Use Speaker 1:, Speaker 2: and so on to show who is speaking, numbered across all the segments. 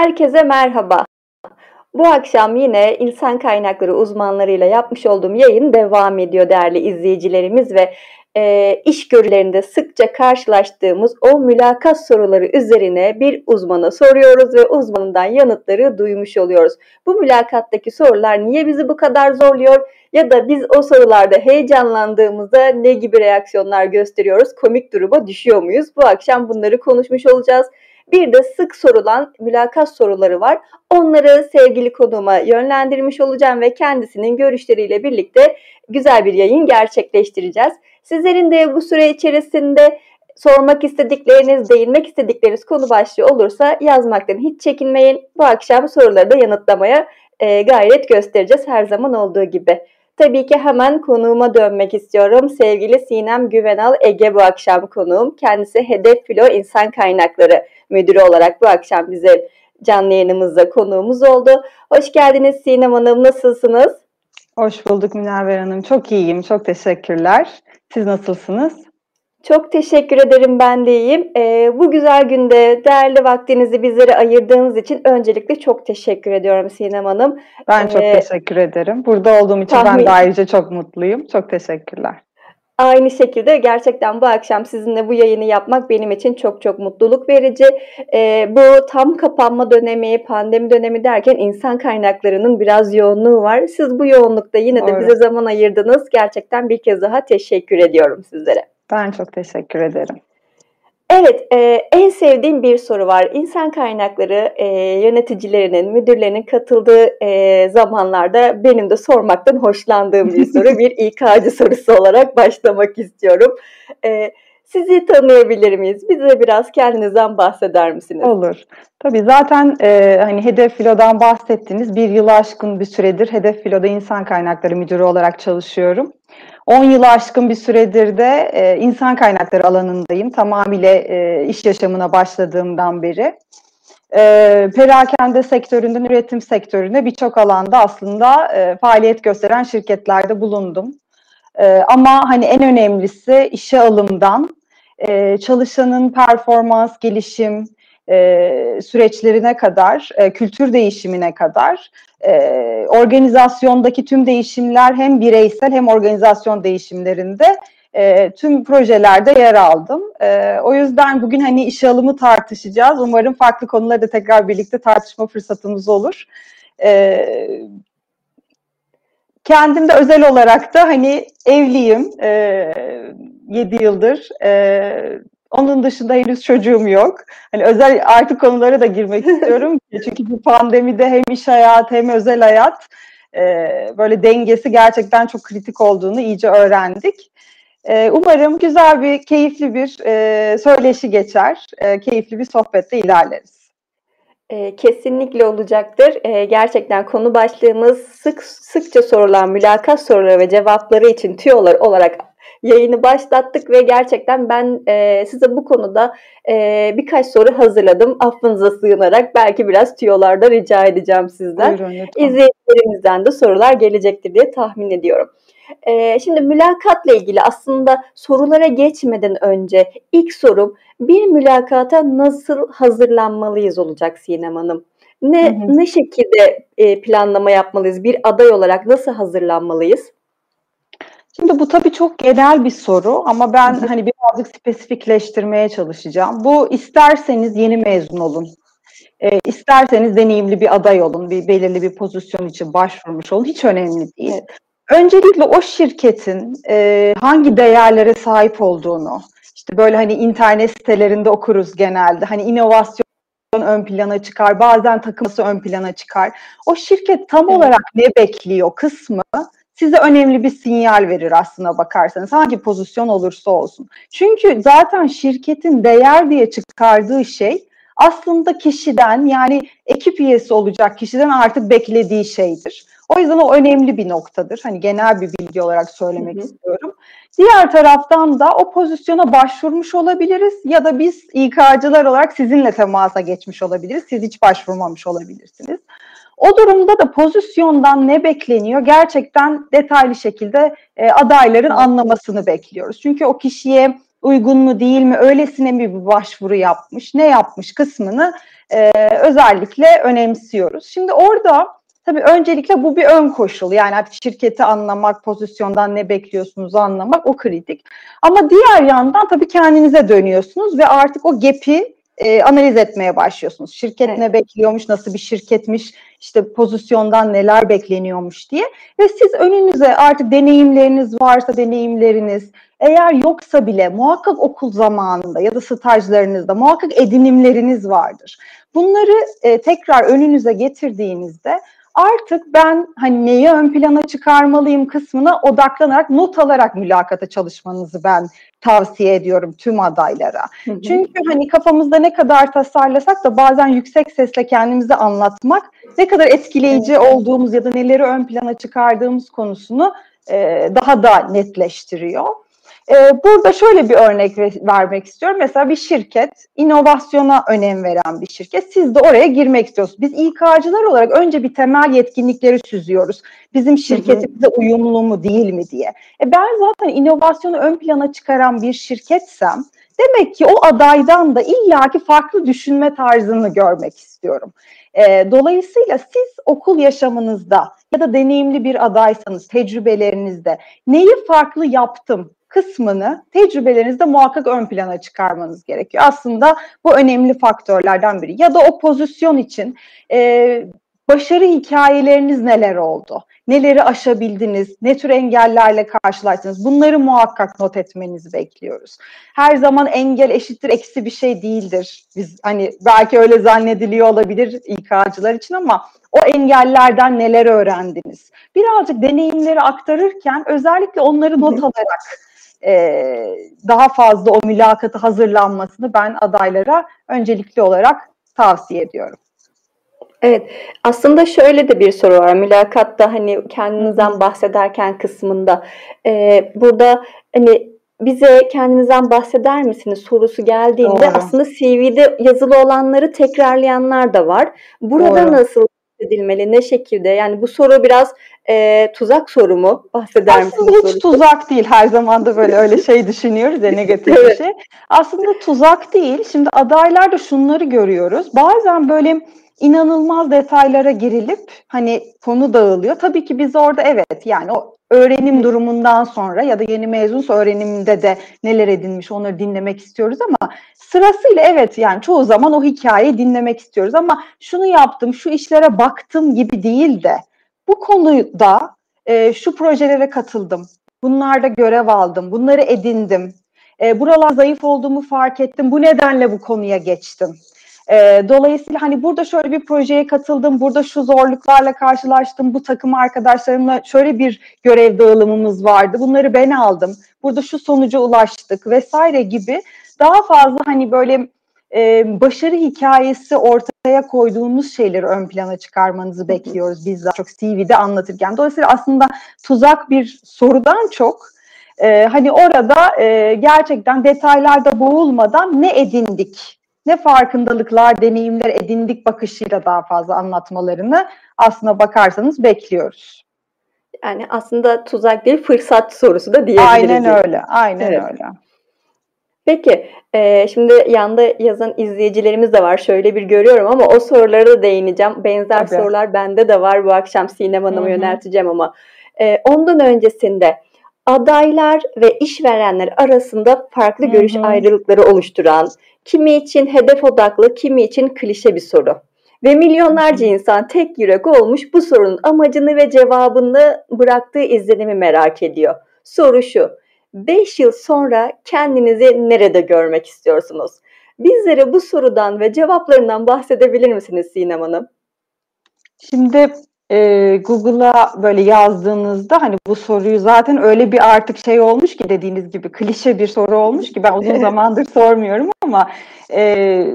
Speaker 1: Herkese merhaba. Bu akşam yine insan kaynakları uzmanlarıyla yapmış olduğum yayın devam ediyor değerli izleyicilerimiz ve e, iş görülerinde sıkça karşılaştığımız o mülakat soruları üzerine bir uzmana soruyoruz ve uzmanından yanıtları duymuş oluyoruz. Bu mülakattaki sorular niye bizi bu kadar zorluyor ya da biz o sorularda heyecanlandığımızda ne gibi reaksiyonlar gösteriyoruz, komik duruma düşüyor muyuz? Bu akşam bunları konuşmuş olacağız. Bir de sık sorulan mülakat soruları var. Onları sevgili konuğuma yönlendirmiş olacağım ve kendisinin görüşleriyle birlikte güzel bir yayın gerçekleştireceğiz. Sizlerin de bu süre içerisinde sormak istedikleriniz, değinmek istedikleriniz konu başlığı olursa yazmaktan hiç çekinmeyin. Bu akşam soruları da yanıtlamaya e, gayret göstereceğiz her zaman olduğu gibi. Tabii ki hemen konuğuma dönmek istiyorum. Sevgili Sinem Güvenal Ege bu akşam konuğum. Kendisi Hedef Filo İnsan Kaynakları Müdürü olarak bu akşam bize canlı yayınımızda konuğumuz oldu. Hoş geldiniz Sinem Hanım. Nasılsınız?
Speaker 2: Hoş bulduk Münevver Hanım. Çok iyiyim. Çok teşekkürler. Siz nasılsınız?
Speaker 1: Çok teşekkür ederim ben de iyiyim. Ee, bu güzel günde değerli vaktinizi bizlere ayırdığınız için öncelikle çok teşekkür ediyorum Sinem Hanım.
Speaker 2: Ben çok ee, teşekkür ederim. Burada olduğum için tahmin... ben de ayrıca çok mutluyum. Çok teşekkürler.
Speaker 1: Aynı şekilde gerçekten bu akşam sizinle bu yayını yapmak benim için çok çok mutluluk verici. Ee, bu tam kapanma dönemi, pandemi dönemi derken insan kaynaklarının biraz yoğunluğu var. Siz bu yoğunlukta yine de Doğru. bize zaman ayırdınız. Gerçekten bir kez daha teşekkür ediyorum sizlere.
Speaker 2: Ben çok teşekkür ederim.
Speaker 1: Evet, e, en sevdiğim bir soru var. İnsan kaynakları e, yöneticilerinin, müdürlerinin katıldığı e, zamanlarda benim de sormaktan hoşlandığım bir soru. bir İK'cı sorusu olarak başlamak istiyorum. E, sizi tanıyabilir miyiz? Bize biraz kendinizden bahseder misiniz?
Speaker 2: Olur. Tabii zaten e, hani Hedef Filo'dan bahsettiniz. Bir yılı aşkın bir süredir Hedef Filo'da insan kaynakları müdürü olarak çalışıyorum. 10 yılı aşkın bir süredir de e, insan kaynakları alanındayım. Tamamıyla e, iş yaşamına başladığımdan beri. E, perakende sektöründen üretim sektörüne birçok alanda aslında e, faaliyet gösteren şirketlerde bulundum. E, ama hani en önemlisi işe alımdan e, çalışanın performans, gelişim, e, süreçlerine kadar, e, kültür değişimine kadar e, organizasyondaki tüm değişimler hem bireysel hem organizasyon değişimlerinde tüm projelerde yer aldım. O yüzden bugün hani işe alımı tartışacağız. Umarım farklı konuları da tekrar birlikte tartışma fırsatımız olur. E, kendim de özel olarak da hani evliyim. E, 7 yıldır. Onun dışında henüz çocuğum yok. Hani özel artık konulara da girmek istiyorum. Çünkü bu pandemide hem iş hayatı hem özel hayat e, böyle dengesi gerçekten çok kritik olduğunu iyice öğrendik. E, umarım güzel bir, keyifli bir e, söyleşi geçer. E, keyifli bir sohbette ilerleriz.
Speaker 1: E, kesinlikle olacaktır. E, gerçekten konu başlığımız sık sıkça sorulan mülakat soruları ve cevapları için tüyolar olarak yayını başlattık ve gerçekten ben e, size bu konuda e, birkaç soru hazırladım. Affınıza sığınarak belki biraz tüyolarda rica edeceğim sizden. Buyurun, İzleyicilerimizden de sorular gelecektir diye tahmin ediyorum. Ee, şimdi mülakatla ilgili aslında sorulara geçmeden önce ilk sorum bir mülakata nasıl hazırlanmalıyız olacak Sinem Hanım? Ne hı hı. ne şekilde e, planlama yapmalıyız? Bir aday olarak nasıl hazırlanmalıyız?
Speaker 2: Şimdi bu tabii çok genel bir soru ama ben hani birazcık spesifikleştirmeye çalışacağım. Bu isterseniz yeni mezun olun. E, isterseniz deneyimli bir aday olun, bir belirli bir pozisyon için başvurmuş olun. Hiç önemli değil. Evet. Öncelikle o şirketin e, hangi değerlere sahip olduğunu, işte böyle hani internet sitelerinde okuruz genelde. Hani inovasyon ön plana çıkar, bazen takılması ön plana çıkar. O şirket tam evet. olarak ne bekliyor kısmı size önemli bir sinyal verir aslına bakarsanız hangi pozisyon olursa olsun. Çünkü zaten şirketin değer diye çıkardığı şey aslında kişiden yani ekip üyesi olacak kişiden artık beklediği şeydir. O yüzden o önemli bir noktadır. Hani genel bir bilgi olarak söylemek hı hı. istiyorum. Diğer taraftan da o pozisyona başvurmuş olabiliriz ya da biz İK'cılar olarak sizinle temasa geçmiş olabiliriz. Siz hiç başvurmamış olabilirsiniz. O durumda da pozisyondan ne bekleniyor gerçekten detaylı şekilde e, adayların anlamasını bekliyoruz. Çünkü o kişiye uygun mu değil mi, öylesine mi bir başvuru yapmış, ne yapmış kısmını e, özellikle önemsiyoruz. Şimdi orada tabii öncelikle bu bir ön koşul. Yani şirketi anlamak, pozisyondan ne bekliyorsunuz anlamak o kritik. Ama diğer yandan tabii kendinize dönüyorsunuz ve artık o gap'i e, analiz etmeye başlıyorsunuz. Şirket evet. ne bekliyormuş, nasıl bir şirketmiş, işte pozisyondan neler bekleniyormuş diye. Ve siz önünüze artık deneyimleriniz varsa deneyimleriniz, eğer yoksa bile muhakkak okul zamanında ya da stajlarınızda muhakkak edinimleriniz vardır. Bunları e, tekrar önünüze getirdiğinizde artık ben hani neyi ön plana çıkarmalıyım kısmına odaklanarak not alarak mülakata çalışmanızı ben tavsiye ediyorum tüm adaylara. Hı hı. Çünkü hani kafamızda ne kadar tasarlasak da bazen yüksek sesle kendimizi anlatmak ne kadar etkileyici evet. olduğumuz ya da neleri ön plana çıkardığımız konusunu e, daha da netleştiriyor. Ee, burada şöyle bir örnek vermek istiyorum. Mesela bir şirket, inovasyona önem veren bir şirket. Siz de oraya girmek istiyorsunuz. Biz İK'cılar olarak önce bir temel yetkinlikleri süzüyoruz. Bizim şirketimize uyumlu mu değil mi diye. E ben zaten inovasyonu ön plana çıkaran bir şirketsem demek ki o adaydan da illaki farklı düşünme tarzını görmek istiyorum. E, dolayısıyla siz okul yaşamınızda ya da deneyimli bir adaysanız tecrübelerinizde neyi farklı yaptım kısmını tecrübelerinizde muhakkak ön plana çıkarmanız gerekiyor. Aslında bu önemli faktörlerden biri. Ya da o pozisyon için e, başarı hikayeleriniz neler oldu? Neleri aşabildiniz? Ne tür engellerle karşılaştınız? Bunları muhakkak not etmenizi bekliyoruz. Her zaman engel eşittir eksi bir şey değildir. Biz hani belki öyle zannediliyor olabilir İK'cılar için ama o engellerden neler öğrendiniz? Birazcık deneyimleri aktarırken özellikle onları not alarak e, daha fazla o mülakatı hazırlanmasını ben adaylara öncelikli olarak tavsiye ediyorum.
Speaker 1: Evet, aslında şöyle de bir soru var. Mülakatta hani kendinizden bahsederken kısmında e, burada hani bize kendinizden bahseder misiniz sorusu geldiğinde Doğru. aslında CV'de yazılı olanları tekrarlayanlar da var. Burada Doğru. nasıl edilmeli? Ne şekilde? Yani bu soru biraz e, tuzak soru mu? Bahseder
Speaker 2: misiniz? Aslında hiç sorusu? tuzak değil. Her zaman da böyle öyle şey düşünüyoruz ya negatif evet. bir şey. Aslında tuzak değil. Şimdi adaylarda şunları görüyoruz. Bazen böyle inanılmaz detaylara girilip hani konu dağılıyor. Tabii ki biz orada evet yani o öğrenim durumundan sonra ya da yeni mezunsa öğreniminde de neler edinmiş onları dinlemek istiyoruz ama sırasıyla evet yani çoğu zaman o hikayeyi dinlemek istiyoruz ama şunu yaptım, şu işlere baktım gibi değil de bu konuda e, şu projelere katıldım, bunlarda görev aldım, bunları edindim, e, buralar zayıf olduğumu fark ettim, bu nedenle bu konuya geçtim e, dolayısıyla hani burada şöyle bir projeye katıldım, burada şu zorluklarla karşılaştım, bu takım arkadaşlarımla şöyle bir görev dağılımımız vardı, bunları ben aldım, burada şu sonuca ulaştık vesaire gibi daha fazla hani böyle e, başarı hikayesi ortaya koyduğumuz şeyleri ön plana çıkarmanızı bekliyoruz biz daha çok TV'de anlatırken. Dolayısıyla aslında tuzak bir sorudan çok e, hani orada e, gerçekten detaylarda boğulmadan ne edindik ne farkındalıklar, deneyimler edindik bakışıyla daha fazla anlatmalarını aslına bakarsanız bekliyoruz.
Speaker 1: Yani aslında tuzak değil fırsat sorusu da diyebiliriz.
Speaker 2: Aynen öyle, aynen evet. öyle.
Speaker 1: Peki, e, şimdi yanda yazan izleyicilerimiz de var. Şöyle bir görüyorum ama o sorulara da değineceğim. Benzer Tabii. sorular bende de var. Bu akşam Sinem Hanım'a yönelteceğim ama. E, ondan öncesinde adaylar ve işverenler arasında farklı Hı-hı. görüş ayrılıkları oluşturan, kimi için hedef odaklı, kimi için klişe bir soru. Ve milyonlarca insan tek yürek olmuş bu sorunun amacını ve cevabını bıraktığı izlenimi merak ediyor. Soru şu, 5 yıl sonra kendinizi nerede görmek istiyorsunuz? Bizlere bu sorudan ve cevaplarından bahsedebilir misiniz Sinem Hanım?
Speaker 2: Şimdi e, Google'a böyle yazdığınızda hani bu soruyu zaten öyle bir artık şey olmuş ki dediğiniz gibi klişe bir soru olmuş ki ben uzun zamandır sormuyorum ama e,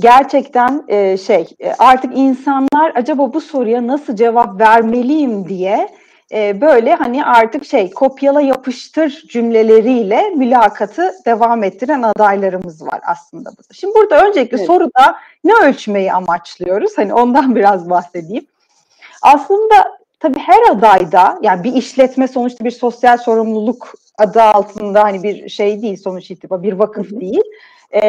Speaker 2: gerçekten e, şey e, artık insanlar acaba bu soruya nasıl cevap vermeliyim diye e, böyle hani artık şey kopyala yapıştır cümleleriyle mülakatı devam ettiren adaylarımız var aslında burada. Şimdi burada öncelikle evet. soruda ne ölçmeyi amaçlıyoruz? Hani ondan biraz bahsedeyim. Aslında tabii her adayda yani bir işletme sonuçta bir sosyal sorumluluk adı altında hani bir şey değil sonuç itibariyle bir vakıf değil. E,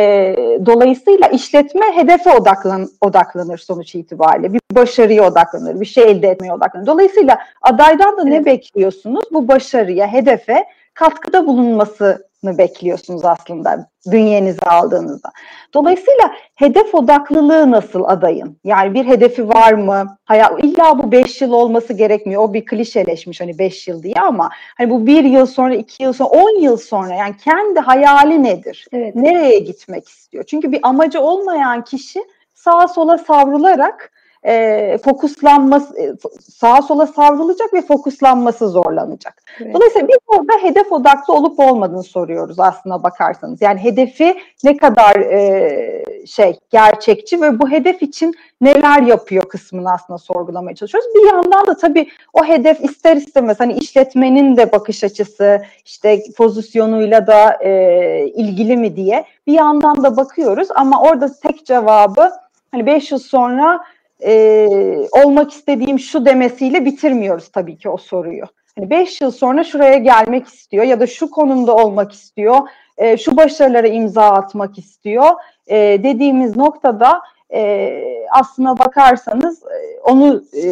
Speaker 2: dolayısıyla işletme hedefe odaklan, odaklanır sonuç itibariyle. Bir başarıya odaklanır, bir şey elde etmeye odaklanır. Dolayısıyla adaydan da ne bekliyorsunuz? Bu başarıya, hedefe katkıda bulunmasını bekliyorsunuz aslında bünyenize aldığınızda. Dolayısıyla hedef odaklılığı nasıl adayın? Yani bir hedefi var mı? Haya, illa bu 5 yıl olması gerekmiyor. O bir klişeleşmiş hani 5 yıl diye ama hani bu bir yıl sonra, iki yıl sonra, 10 yıl sonra yani kendi hayali nedir? Evet. Nereye gitmek istiyor? Çünkü bir amacı olmayan kişi sağa sola savrularak e, fokuslanması e, sağa sola savrulacak ve fokuslanması zorlanacak. Evet. Dolayısıyla biz orada hedef odaklı olup olmadığını soruyoruz aslına bakarsanız. Yani hedefi ne kadar e, şey gerçekçi ve bu hedef için neler yapıyor kısmını aslında sorgulamaya çalışıyoruz. Bir yandan da tabii o hedef ister istemez hani işletmenin de bakış açısı işte pozisyonuyla da e, ilgili mi diye bir yandan da bakıyoruz ama orada tek cevabı hani 5 yıl sonra e, olmak istediğim şu demesiyle bitirmiyoruz tabii ki o soruyu. Hani beş yıl sonra şuraya gelmek istiyor ya da şu konumda olmak istiyor, e, şu başarılara imza atmak istiyor e, dediğimiz noktada e, aslına bakarsanız e, onu e,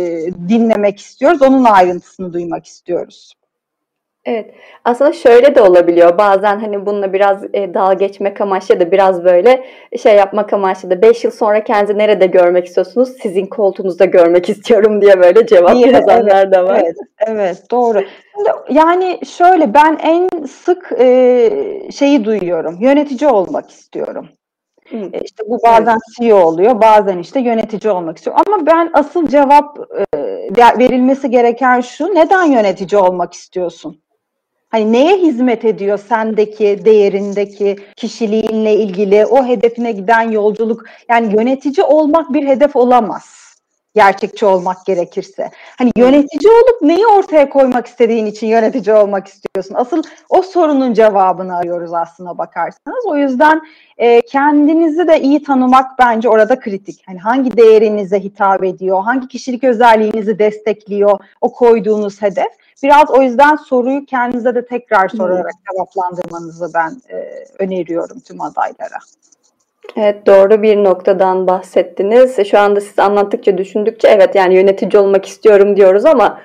Speaker 2: dinlemek istiyoruz, onun ayrıntısını duymak istiyoruz.
Speaker 1: Evet. Aslında şöyle de olabiliyor. Bazen hani bununla biraz e, dalga geçmek amaçlı da biraz böyle şey yapmak amaçlı da 5 yıl sonra kendinizi nerede görmek istiyorsunuz? Sizin koltuğunuzda görmek istiyorum diye böyle cevap Niye? yazanlar evet, da var.
Speaker 2: Evet, evet doğru. Yani şöyle ben en sık e, şeyi duyuyorum. Yönetici olmak istiyorum. Hı. E, işte bu bazen. CEO oluyor, bazen işte yönetici olmak istiyor. Ama ben asıl cevap e, verilmesi gereken şu, neden yönetici olmak istiyorsun? Hani neye hizmet ediyor sendeki, değerindeki, kişiliğinle ilgili o hedefine giden yolculuk? Yani yönetici olmak bir hedef olamaz. Gerçekçi olmak gerekirse. Hani yönetici olup neyi ortaya koymak istediğin için yönetici olmak istiyorsun. Asıl o sorunun cevabını arıyoruz aslında bakarsanız. O yüzden e, kendinizi de iyi tanımak bence orada kritik. Hani hangi değerinize hitap ediyor, hangi kişilik özelliğinizi destekliyor o koyduğunuz hedef Biraz o yüzden soruyu kendinize de tekrar sorarak cevaplandırmanızı ben e, öneriyorum tüm adaylara.
Speaker 1: Evet doğru bir noktadan bahsettiniz. Şu anda siz anlattıkça düşündükçe evet yani yönetici olmak istiyorum diyoruz ama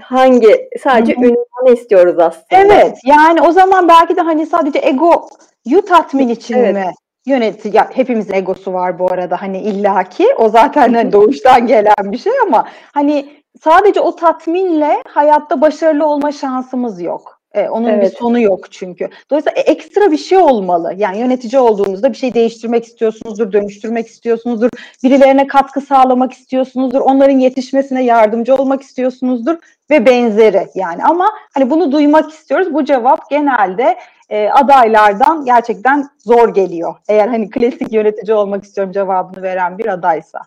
Speaker 1: hangi sadece ünvanı istiyoruz aslında.
Speaker 2: Evet yani o zaman belki de hani sadece ego yu tatmin için evet. mi yönetici ya hepimizin egosu var bu arada hani illaki o zaten hani doğuştan gelen bir şey ama hani sadece o tatminle hayatta başarılı olma şansımız yok. E, onun evet. bir sonu yok çünkü. Dolayısıyla e, ekstra bir şey olmalı. Yani yönetici olduğunuzda bir şey değiştirmek istiyorsunuzdur, dönüştürmek istiyorsunuzdur, birilerine katkı sağlamak istiyorsunuzdur, onların yetişmesine yardımcı olmak istiyorsunuzdur ve benzeri yani. Ama hani bunu duymak istiyoruz. Bu cevap genelde e, adaylardan gerçekten zor geliyor. Eğer hani klasik yönetici olmak istiyorum cevabını veren bir adaysa.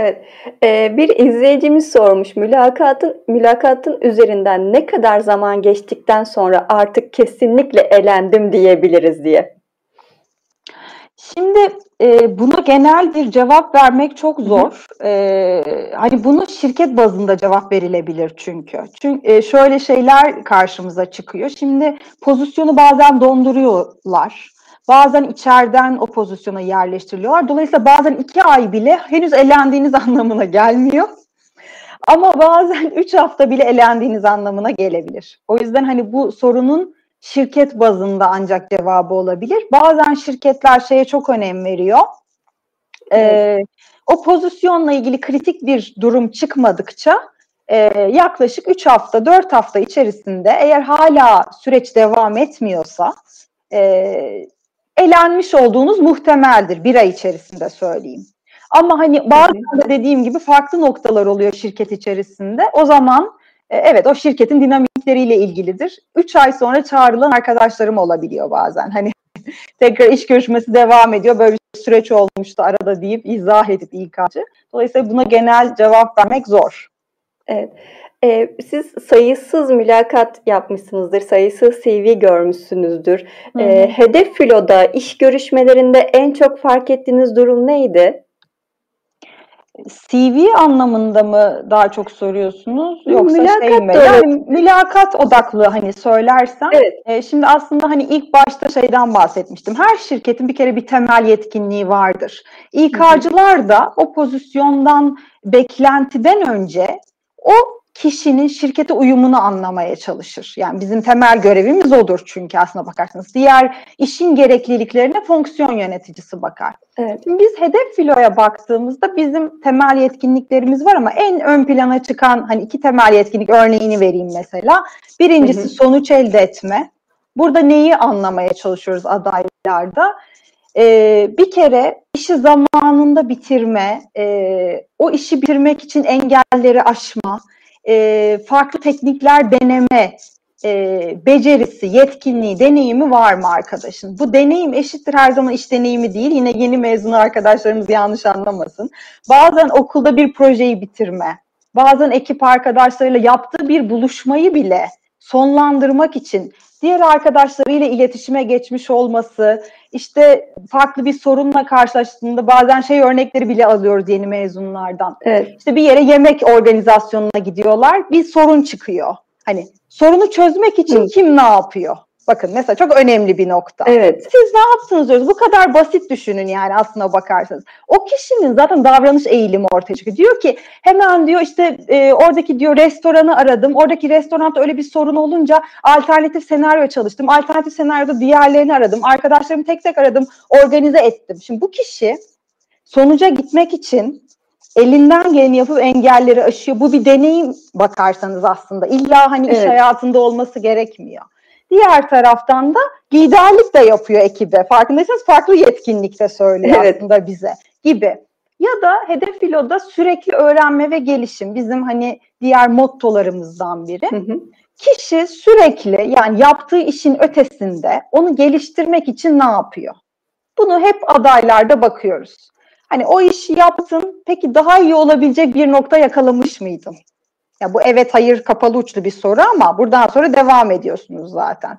Speaker 1: Evet, ee, bir izleyicimiz sormuş mülakatın mülakatın üzerinden ne kadar zaman geçtikten sonra artık kesinlikle elendim diyebiliriz diye.
Speaker 2: Şimdi e, buna genel bir cevap vermek çok zor. E, hani bunu şirket bazında cevap verilebilir çünkü. Çünkü e, şöyle şeyler karşımıza çıkıyor. Şimdi pozisyonu bazen donduruyorlar. Bazen içeriden o pozisyona yerleştiriliyorlar. Dolayısıyla bazen iki ay bile henüz elendiğiniz anlamına gelmiyor. Ama bazen üç hafta bile elendiğiniz anlamına gelebilir. O yüzden hani bu sorunun şirket bazında ancak cevabı olabilir. Bazen şirketler şeye çok önem veriyor. Ee, o pozisyonla ilgili kritik bir durum çıkmadıkça e, yaklaşık 3 hafta, 4 hafta içerisinde eğer hala süreç devam etmiyorsa e, elenmiş olduğunuz muhtemeldir bir ay içerisinde söyleyeyim. Ama hani bazen de dediğim gibi farklı noktalar oluyor şirket içerisinde. O zaman e, evet o şirketin dinamikleriyle ilgilidir. Üç ay sonra çağrılan arkadaşlarım olabiliyor bazen. Hani tekrar iş görüşmesi devam ediyor. Böyle bir süreç olmuştu arada deyip izah edip İK'cı. Dolayısıyla buna genel cevap vermek zor.
Speaker 1: Evet. Ee, siz sayısız mülakat yapmışsınızdır, sayısız CV görmüşsünüzdür. Ee, hedef filoda, iş görüşmelerinde en çok fark ettiğiniz durum neydi?
Speaker 2: CV anlamında mı daha çok soruyorsunuz yoksa
Speaker 1: mülakat
Speaker 2: şey mi? Yani mülakat odaklı hani söylersem. Evet. E, şimdi aslında hani ilk başta şeyden bahsetmiştim. Her şirketin bir kere bir temel yetkinliği vardır. İK'cılar da o pozisyondan beklentiden önce o kişinin şirkete uyumunu anlamaya çalışır. Yani bizim temel görevimiz odur çünkü aslına bakarsanız. Diğer işin gerekliliklerine fonksiyon yöneticisi bakar. Evet. Şimdi biz hedef filoya baktığımızda bizim temel yetkinliklerimiz var ama en ön plana çıkan hani iki temel yetkinlik örneğini vereyim mesela. Birincisi hı hı. sonuç elde etme. Burada neyi anlamaya çalışıyoruz adaylarda? Ee, bir kere işi zamanında bitirme, e, o işi bitirmek için engelleri aşma, e, farklı teknikler deneme e, becerisi, yetkinliği, deneyimi var mı arkadaşın? Bu deneyim eşittir her zaman iş deneyimi değil. Yine yeni mezun arkadaşlarımız yanlış anlamasın. Bazen okulda bir projeyi bitirme, bazen ekip arkadaşlarıyla yaptığı bir buluşmayı bile sonlandırmak için diğer arkadaşlarıyla iletişime geçmiş olması, işte farklı bir sorunla karşılaştığında bazen şey örnekleri bile alıyoruz yeni mezunlardan. Evet. İşte bir yere yemek organizasyonuna gidiyorlar, bir sorun çıkıyor. Hani sorunu çözmek için Hı. kim ne yapıyor? Bakın mesela çok önemli bir nokta. Evet. Siz ne yaptınız diyoruz. Bu kadar basit düşünün yani aslına bakarsanız. O kişinin zaten davranış eğilimi ortaya çıkıyor. Diyor ki hemen diyor işte e, oradaki diyor restoranı aradım. Oradaki restoranda öyle bir sorun olunca alternatif senaryo çalıştım. Alternatif senaryoda diğerlerini aradım. Arkadaşlarımı tek tek aradım. Organize ettim. Şimdi bu kişi sonuca gitmek için elinden geleni yapıp engelleri aşıyor. Bu bir deneyim bakarsanız aslında. İlla hani evet. iş hayatında olması gerekmiyor. Diğer taraftan da liderlik de yapıyor ekibe. Farkındaysanız farklı yetkinlikte söylüyor evet. aslında bize gibi. Ya da hedef filoda sürekli öğrenme ve gelişim bizim hani diğer mottolarımızdan biri. Hı hı. Kişi sürekli yani yaptığı işin ötesinde onu geliştirmek için ne yapıyor? Bunu hep adaylarda bakıyoruz. Hani o işi yaptın, peki daha iyi olabilecek bir nokta yakalamış mıydın? Ya bu evet hayır kapalı uçlu bir soru ama buradan sonra devam ediyorsunuz zaten.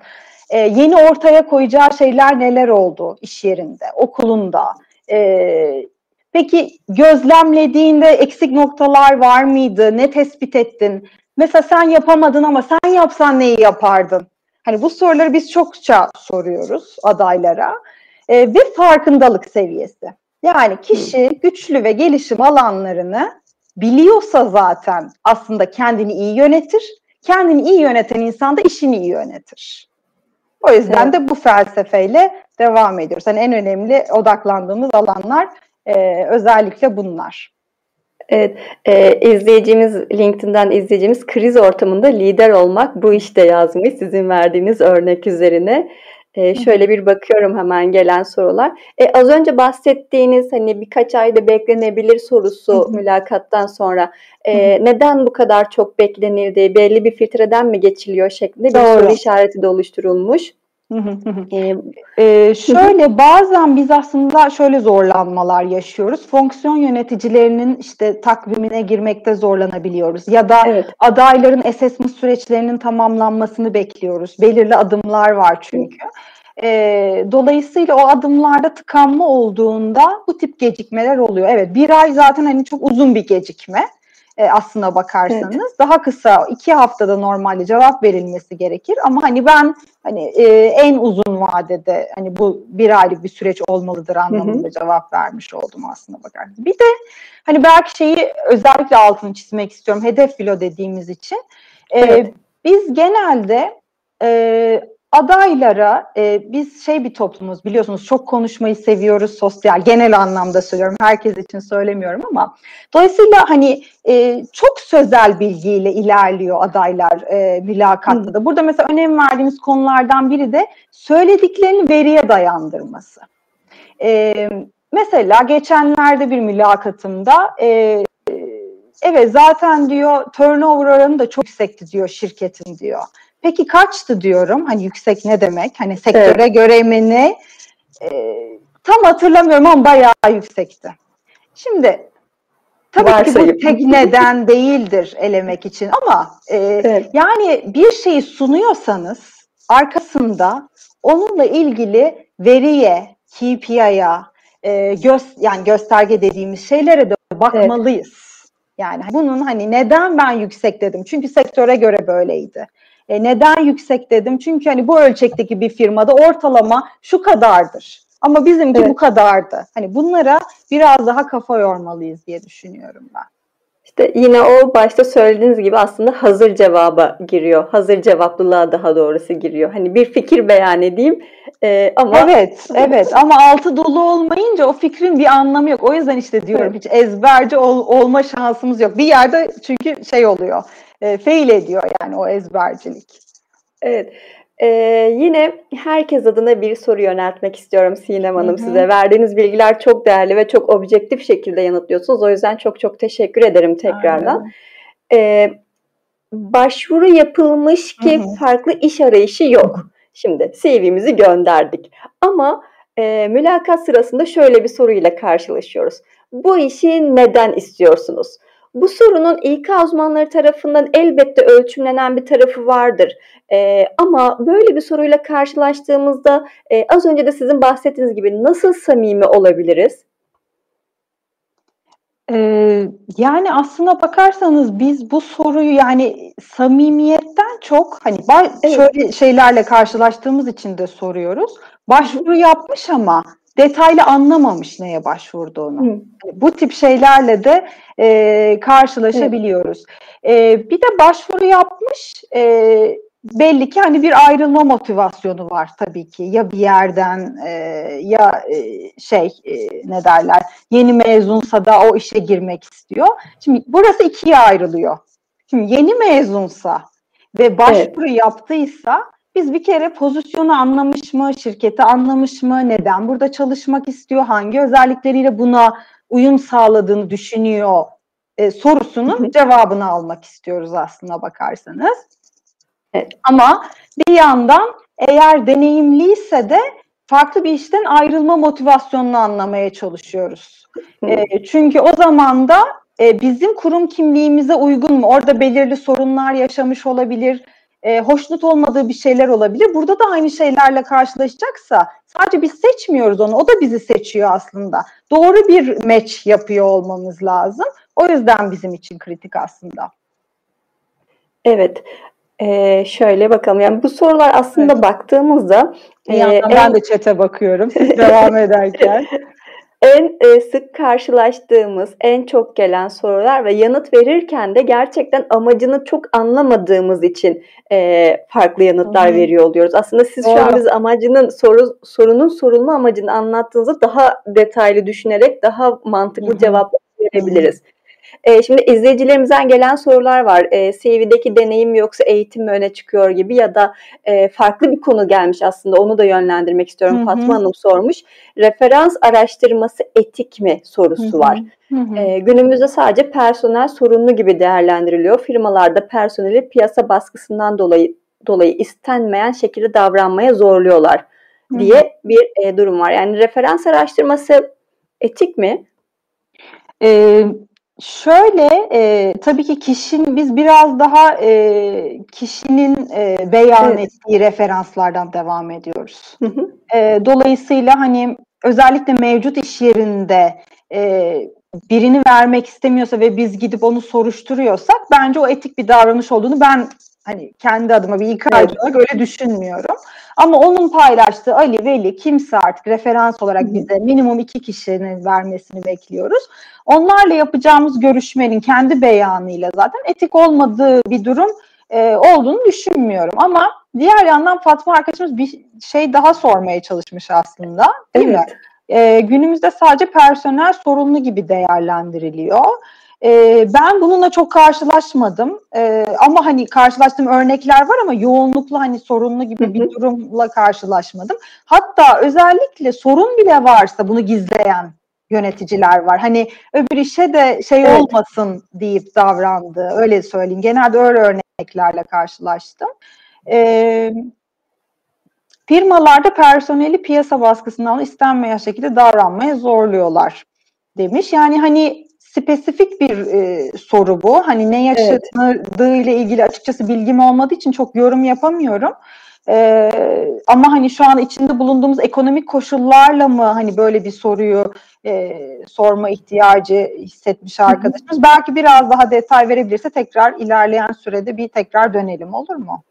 Speaker 2: Ee, yeni ortaya koyacağı şeyler neler oldu iş yerinde, okulunda? Ee, peki gözlemlediğinde eksik noktalar var mıydı? Ne tespit ettin? Mesela sen yapamadın ama sen yapsan neyi yapardın? Hani bu soruları biz çokça soruyoruz adaylara. Ee, ve farkındalık seviyesi. Yani kişi güçlü ve gelişim alanlarını biliyorsa zaten aslında kendini iyi yönetir. Kendini iyi yöneten insan da işini iyi yönetir. O yüzden evet. de bu felsefeyle devam ediyoruz. Hani en önemli odaklandığımız alanlar e, özellikle bunlar.
Speaker 1: Evet, e, izleyicimiz LinkedIn'den izleyicimiz kriz ortamında lider olmak bu işte yazmış sizin verdiğiniz örnek üzerine. E, şöyle bir bakıyorum hemen gelen sorular. E, az önce bahsettiğiniz hani birkaç ayda beklenebilir sorusu mülakattan sonra e, neden bu kadar çok beklenirdi, belli bir filtreden mi geçiliyor şeklinde bir Doğru. soru işareti de oluşturulmuş
Speaker 2: ee, şöyle bazen biz aslında şöyle zorlanmalar yaşıyoruz. Fonksiyon yöneticilerinin işte takvimine girmekte zorlanabiliyoruz. Ya da evet. adayların assessment süreçlerinin tamamlanmasını bekliyoruz. Belirli adımlar var çünkü. E, dolayısıyla o adımlarda tıkanma olduğunda bu tip gecikmeler oluyor. Evet bir ay zaten hani çok uzun bir gecikme e, aslına bakarsanız evet. daha kısa iki haftada normalde cevap verilmesi gerekir ama hani ben hani e, en uzun vadede hani bu bir aylık bir süreç olmalıdır anlamında hı hı. cevap vermiş oldum aslına bakarsanız. Bir de hani belki şeyi özellikle altını çizmek istiyorum hedef filo dediğimiz için. E, evet. Biz genelde e, adaylara e, biz şey bir toplumuz biliyorsunuz çok konuşmayı seviyoruz sosyal genel anlamda söylüyorum herkes için söylemiyorum ama dolayısıyla hani e, çok sözel bilgiyle ilerliyor adaylar e, mülakatta da. Burada mesela önem verdiğimiz konulardan biri de söylediklerini veriye dayandırması. E, mesela geçenlerde bir mülakatımda e, evet zaten diyor turnover oranı da çok yüksekti diyor şirketin diyor. Peki kaçtı diyorum. Hani yüksek ne demek? Hani sektöre evet. göre mi ne? E, tam hatırlamıyorum ama bayağı yüksekti. Şimdi tabii Varsayım. ki bu tek neden değildir elemek için ama e, evet. yani bir şeyi sunuyorsanız arkasında onunla ilgili veriye, KPI'ya, e, göz, yani gösterge dediğimiz şeylere de bakmalıyız. Evet. Yani bunun hani neden ben yüksek dedim? Çünkü sektöre göre böyleydi. E, neden yüksek dedim? Çünkü hani bu ölçekteki bir firmada ortalama şu kadardır. Ama bizimki evet. bu kadardı. Hani bunlara biraz daha kafa yormalıyız diye düşünüyorum ben.
Speaker 1: İşte yine o başta söylediğiniz gibi aslında hazır cevaba giriyor. Hazır cevaplılığa daha doğrusu giriyor. Hani bir fikir beyan edeyim e, ama...
Speaker 2: Evet, evet ama altı dolu olmayınca o fikrin bir anlamı yok. O yüzden işte diyorum hiç ezberci ol, olma şansımız yok. Bir yerde çünkü şey oluyor, e, fail ediyor yani o ezbercilik.
Speaker 1: Evet. Ee, yine herkes adına bir soru yöneltmek istiyorum Sinem Hanım hı hı. size. Verdiğiniz bilgiler çok değerli ve çok objektif şekilde yanıtlıyorsunuz. O yüzden çok çok teşekkür ederim tekrardan. Ee, başvuru yapılmış ki hı hı. farklı iş arayışı yok. Şimdi CV'mizi gönderdik. Ama e, mülakat sırasında şöyle bir soruyla karşılaşıyoruz. Bu işi neden istiyorsunuz? Bu sorunun İK uzmanları tarafından elbette ölçümlenen bir tarafı vardır. E, ama böyle bir soruyla karşılaştığımızda e, az önce de sizin bahsettiğiniz gibi nasıl samimi olabiliriz?
Speaker 2: Ee, yani aslına bakarsanız biz bu soruyu yani samimiyetten çok hani evet. şöyle şeylerle karşılaştığımız için de soruyoruz. Başvuru yapmış ama detaylı anlamamış neye başvurduğunu. Hı. Bu tip şeylerle de e, karşılaşabiliyoruz. E, bir de başvuru yapmış e, belli ki hani bir ayrılma motivasyonu var tabii ki ya bir yerden e, ya e, şey e, ne derler yeni mezunsa da o işe girmek istiyor. Şimdi burası ikiye ayrılıyor. Şimdi yeni mezunsa ve başvuru evet. yaptıysa biz bir kere pozisyonu anlamış mı, şirketi anlamış mı, neden burada çalışmak istiyor, hangi özellikleriyle buna uyum sağladığını düşünüyor e, sorusunun cevabını almak istiyoruz aslında bakarsanız. Evet. Ama bir yandan eğer deneyimliyse de farklı bir işten ayrılma motivasyonunu anlamaya çalışıyoruz. E, çünkü o zaman da e, bizim kurum kimliğimize uygun mu? Orada belirli sorunlar yaşamış olabilir, e, hoşnut olmadığı bir şeyler olabilir. Burada da aynı şeylerle karşılaşacaksa sadece biz seçmiyoruz onu, o da bizi seçiyor aslında. Doğru bir match yapıyor olmamız lazım. O yüzden bizim için kritik aslında.
Speaker 1: Evet. Ee, şöyle bakalım. Yani bu sorular aslında evet. baktığımızda
Speaker 2: bir e, ben en... de çete bakıyorum siz devam ederken.
Speaker 1: En e, sık karşılaştığımız, en çok gelen sorular ve yanıt verirken de gerçekten amacını çok anlamadığımız için e, farklı yanıtlar hmm. veriyor oluyoruz. Aslında siz şu an biz amacının soru sorunun sorulma amacını anlattığınızda daha detaylı düşünerek daha mantıklı hmm. cevap verebiliriz. E, şimdi izleyicilerimizden gelen sorular var. E, CV'deki deneyim yoksa eğitim mi öne çıkıyor gibi ya da e, farklı bir konu gelmiş aslında onu da yönlendirmek istiyorum. Hı-hı. Fatma Hanım sormuş. Referans araştırması etik mi sorusu Hı-hı. var. E, günümüzde sadece personel sorunlu gibi değerlendiriliyor. Firmalarda personeli piyasa baskısından dolayı dolayı istenmeyen şekilde davranmaya zorluyorlar diye Hı-hı. bir e, durum var. Yani referans araştırması etik mi?
Speaker 2: Ee, Şöyle e, tabii ki kişinin biz biraz daha e, kişinin e, beyan evet. ettiği referanslardan devam ediyoruz. Hı hı. E, dolayısıyla hani özellikle mevcut iş yerinde e, birini vermek istemiyorsa ve biz gidip onu soruşturuyorsak bence o etik bir davranış olduğunu ben hani kendi adıma bir evet. olarak öyle düşünmüyorum. Ama onun paylaştığı Ali, Veli kimse artık referans olarak bize minimum iki kişinin vermesini bekliyoruz. Onlarla yapacağımız görüşmenin kendi beyanıyla zaten etik olmadığı bir durum e, olduğunu düşünmüyorum. Ama diğer yandan Fatma arkadaşımız bir şey daha sormaya çalışmış aslında değil evet. mi? E, günümüzde sadece personel sorumlu gibi değerlendiriliyor. E, ben bununla çok karşılaşmadım e, ama hani karşılaştığım örnekler var ama yoğunlukla hani sorunlu gibi bir durumla karşılaşmadım. Hatta özellikle sorun bile varsa bunu gizleyen yöneticiler var. Hani öbür işe de şey evet. olmasın deyip davrandı. Öyle söyleyeyim. Genelde öyle örneklerle karşılaştım. Ee, firmalarda personeli piyasa baskısından istenmeyen şekilde davranmaya zorluyorlar demiş. Yani hani spesifik bir e, soru bu. Hani ne yaşadığı evet. ile ilgili açıkçası bilgim olmadığı için çok yorum yapamıyorum. E, ama hani şu an içinde bulunduğumuz ekonomik koşullarla mı hani böyle bir soruyu e, sorma ihtiyacı hissetmiş arkadaşımız. Belki biraz daha detay verebilirse tekrar ilerleyen sürede bir tekrar dönelim olur mu?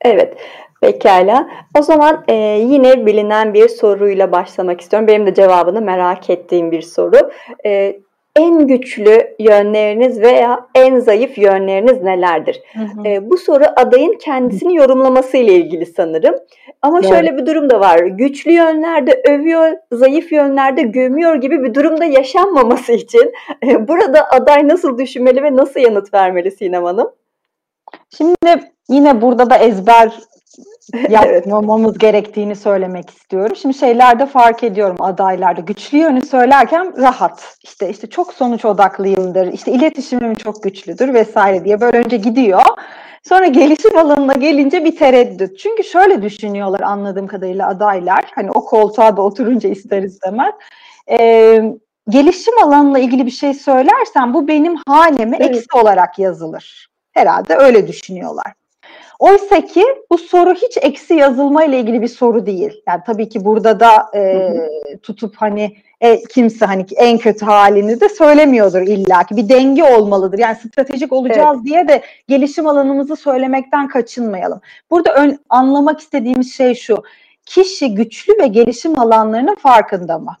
Speaker 1: Evet, pekala. O zaman e, yine bilinen bir soruyla başlamak istiyorum. Benim de cevabını merak ettiğim bir soru. E, en güçlü yönleriniz veya en zayıf yönleriniz nelerdir? Hı hı. E, bu soru adayın kendisini yorumlaması ile ilgili sanırım. Ama evet. şöyle bir durum da var. Güçlü yönlerde övüyor, zayıf yönlerde gömüyor gibi bir durumda yaşanmaması için e, burada aday nasıl düşünmeli ve nasıl yanıt vermeli Sinem Hanım?
Speaker 2: Şimdi yine burada da ezber yapmamamız evet. gerektiğini söylemek istiyorum. Şimdi şeylerde fark ediyorum adaylarda. Güçlü yönü söylerken rahat. İşte işte çok sonuç odaklıyımdır. İşte iletişimim çok güçlüdür vesaire diye böyle önce gidiyor. Sonra gelişim alanına gelince bir tereddüt. Çünkü şöyle düşünüyorlar anladığım kadarıyla adaylar. Hani o koltuğa da oturunca ister istemez. Ee, gelişim alanıyla ilgili bir şey söylersen bu benim haneme evet. eksi olarak yazılır. Herhalde öyle düşünüyorlar. Oysa ki bu soru hiç eksi yazılma ile ilgili bir soru değil. Yani tabii ki burada da e, tutup hani e, kimse hani en kötü halini de söylemiyordur illaki. Bir denge olmalıdır. Yani stratejik olacağız evet. diye de gelişim alanımızı söylemekten kaçınmayalım. Burada ön, anlamak istediğimiz şey şu. Kişi güçlü ve gelişim alanlarının farkında mı?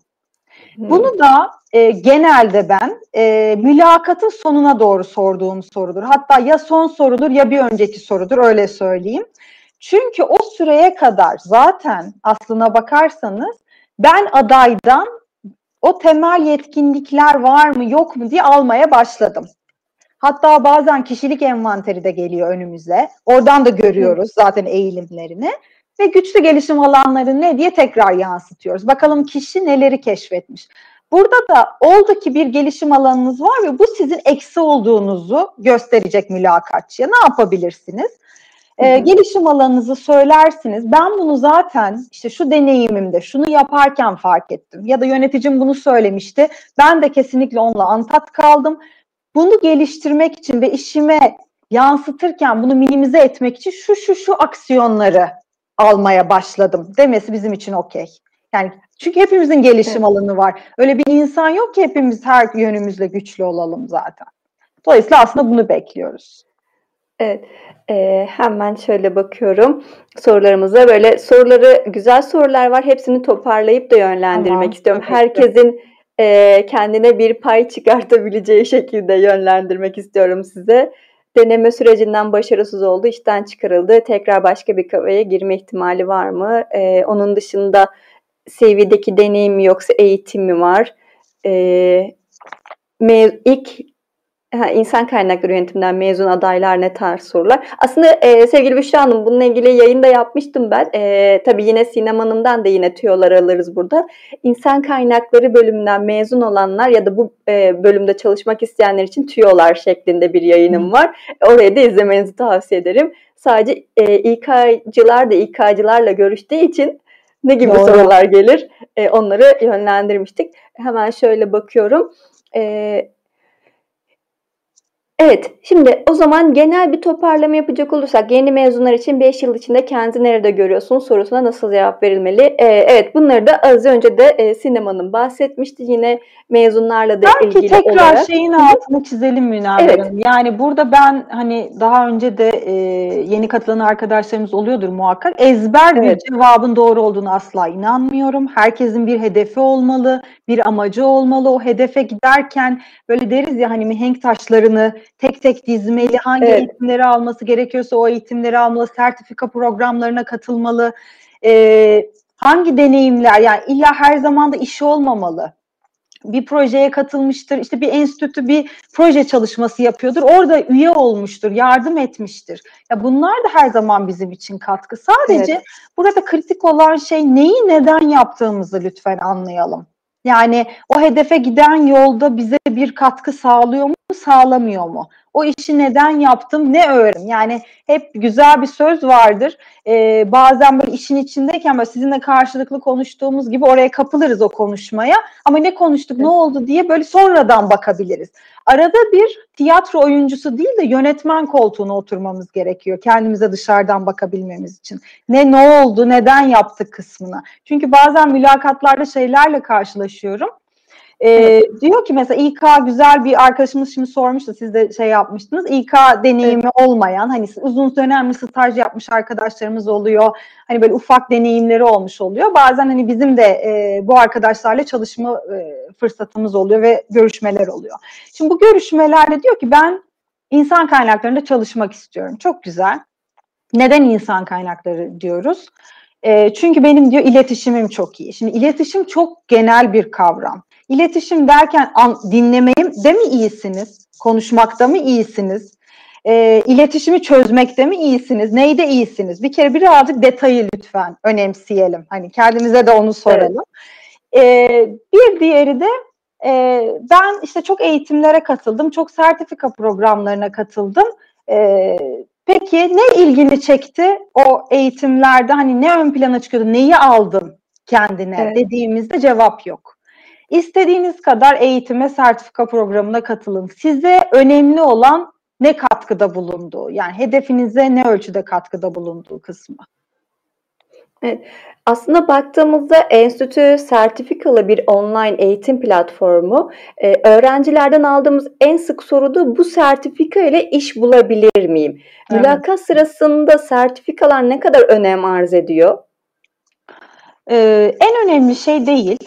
Speaker 2: Bunu da e, genelde ben e, mülakatın sonuna doğru sorduğum sorudur. Hatta ya son sorudur ya bir önceki sorudur öyle söyleyeyim. Çünkü o süreye kadar zaten aslına bakarsanız ben adaydan o temel yetkinlikler var mı yok mu diye almaya başladım. Hatta bazen kişilik envanteri de geliyor önümüze. Oradan da görüyoruz zaten eğilimlerini ve güçlü gelişim alanları ne diye tekrar yansıtıyoruz. Bakalım kişi neleri keşfetmiş. Burada da oldu ki bir gelişim alanınız var ve bu sizin eksi olduğunuzu gösterecek mülakatçıya. Ne yapabilirsiniz? Ee, gelişim alanınızı söylersiniz. Ben bunu zaten işte şu deneyimimde şunu yaparken fark ettim. Ya da yöneticim bunu söylemişti. Ben de kesinlikle onunla antat kaldım. Bunu geliştirmek için ve işime yansıtırken bunu minimize etmek için şu şu şu aksiyonları almaya başladım demesi bizim için okey. Yani çünkü hepimizin gelişim evet. alanı var. Öyle bir insan yok ki hepimiz her yönümüzle güçlü olalım zaten. Dolayısıyla aslında bunu bekliyoruz.
Speaker 1: Evet. E, hemen şöyle bakıyorum sorularımıza. Böyle soruları güzel sorular var. Hepsini toparlayıp da yönlendirmek tamam, istiyorum. Herkesin e, kendine bir pay çıkartabileceği şekilde yönlendirmek istiyorum size deneme sürecinden başarısız oldu, işten çıkarıldı. Tekrar başka bir kafeye girme ihtimali var mı? Ee, onun dışında CV'deki deneyim mi yoksa eğitim mi var? Ee, ilk Ha, insan kaynakları yönetiminden mezun adaylar ne tarz sorular. Aslında e, sevgili Büşra Hanım bununla ilgili yayın da yapmıştım ben. E, tabii yine Sinem Hanım'dan da yine tüyolar alırız burada. İnsan kaynakları bölümünden mezun olanlar ya da bu e, bölümde çalışmak isteyenler için tüyolar şeklinde bir yayınım var. Orayı da izlemenizi tavsiye ederim. Sadece e, İK'cılar da İK'cılarla görüştüğü için ne gibi Doğru. sorular gelir e, onları yönlendirmiştik. Hemen şöyle bakıyorum. E, Evet, şimdi o zaman genel bir toparlama yapacak olursak yeni mezunlar için 5 yıl içinde kendi nerede görüyorsun sorusuna nasıl cevap verilmeli? Ee, evet bunları da az önce de e, Sinema'nın bahsetmişti yine mezunlarla da Belki ilgili
Speaker 2: tekrar olarak. şeyin altını çizelim Münavver evet. Yani burada ben hani daha önce de e, yeni katılan arkadaşlarımız oluyordur muhakkak. Ezber evet. bir cevabın doğru olduğunu asla inanmıyorum. Herkesin bir hedefi olmalı, bir amacı olmalı. O hedefe giderken böyle deriz ya hani mihenk taşlarını tek tek dizmeli, hangi evet. eğitimleri alması gerekiyorsa o eğitimleri almalı, sertifika programlarına katılmalı, e, hangi deneyimler, yani illa her zaman da işi olmamalı. Bir projeye katılmıştır, işte bir enstitü bir proje çalışması yapıyordur, orada üye olmuştur, yardım etmiştir. Ya bunlar da her zaman bizim için katkı. Sadece evet. burada kritik olan şey neyi neden yaptığımızı lütfen anlayalım. Yani o hedefe giden yolda bize bir katkı sağlıyor mu sağlamıyor mu? O işi neden yaptım, ne öğrendim? Yani hep güzel bir söz vardır. Ee, bazen böyle işin içindeyken böyle sizinle karşılıklı konuştuğumuz gibi oraya kapılırız o konuşmaya. Ama ne konuştuk, ne oldu diye böyle sonradan bakabiliriz. Arada bir tiyatro oyuncusu değil de yönetmen koltuğuna oturmamız gerekiyor. Kendimize dışarıdan bakabilmemiz için. Ne ne oldu, neden yaptık kısmına. Çünkü bazen mülakatlarda şeylerle karşılaşıyorum ee, diyor ki mesela İK güzel bir arkadaşımız şimdi sormuştu siz de şey yapmıştınız. İK deneyimi evet. olmayan hani uzun dönemli staj yapmış arkadaşlarımız oluyor. Hani böyle ufak deneyimleri olmuş oluyor. Bazen hani bizim de e, bu arkadaşlarla çalışma e, fırsatımız oluyor ve görüşmeler oluyor. Şimdi bu görüşmelerde diyor ki ben insan kaynaklarında çalışmak istiyorum. Çok güzel. Neden insan kaynakları diyoruz? E, çünkü benim diyor iletişimim çok iyi. Şimdi iletişim çok genel bir kavram. İletişim derken an, dinlemeyim de mi iyisiniz? Konuşmakta mı iyisiniz? E, iletişimi çözmekte mi iyisiniz? Neyde iyisiniz? Bir kere birazcık detayı lütfen önemseyelim. Hani kendimize de onu soralım. Evet. E, bir diğeri de e, ben işte çok eğitimlere katıldım. Çok sertifika programlarına katıldım. E, peki ne ilgini çekti o eğitimlerde? Hani ne ön plana çıkıyordu? Neyi aldın kendine evet. dediğimizde cevap yok. İstediğiniz kadar eğitime, sertifika programına katılın. Size önemli olan ne katkıda bulunduğu, yani hedefinize ne ölçüde katkıda bulunduğu kısmı.
Speaker 1: Evet. Aslında baktığımızda enstitü sertifikalı bir online eğitim platformu. Ee, öğrencilerden aldığımız en sık soru da bu sertifika ile iş bulabilir miyim? Evet. Mülakat sırasında sertifikalar ne kadar önem arz ediyor?
Speaker 2: Ee, en önemli şey değil.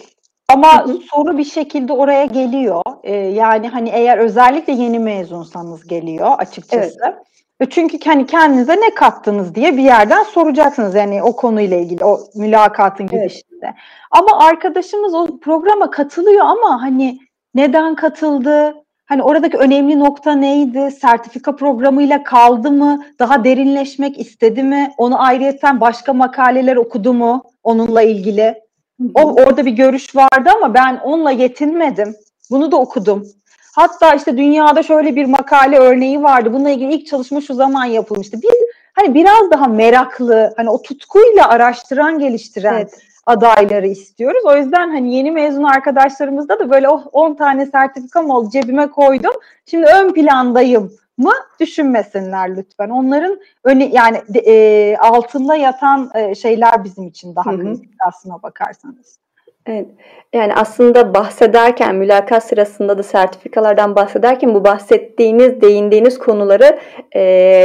Speaker 2: Ama hı hı. soru bir şekilde oraya geliyor. Ee, yani hani eğer özellikle yeni mezunsanız geliyor açıkçası. Evet. E, çünkü hani kendinize ne kattınız diye bir yerden soracaksınız yani o konuyla ilgili o mülakatın girişinde. Evet. Ama arkadaşımız o programa katılıyor ama hani neden katıldı? Hani oradaki önemli nokta neydi? Sertifika programıyla kaldı mı? Daha derinleşmek istedi mi? Onu ayrıyeten başka makaleler okudu mu onunla ilgili? O, orada bir görüş vardı ama ben onunla yetinmedim. Bunu da okudum. Hatta işte dünyada şöyle bir makale örneği vardı. Bununla ilgili ilk çalışma şu zaman yapılmıştı. Biz hani biraz daha meraklı, hani o tutkuyla araştıran, geliştiren evet. adayları istiyoruz. O yüzden hani yeni mezun arkadaşlarımızda da böyle oh 10 tane sertifikam oldu cebime koydum. Şimdi ön plandayım mı düşünmesinler lütfen. Onların öne yani e, altında yatan e, şeyler bizim için daha kritik aslına bakarsanız.
Speaker 1: Evet. Yani aslında bahsederken, mülakat sırasında da sertifikalardan bahsederken bu bahsettiğiniz, değindiğiniz konuları e,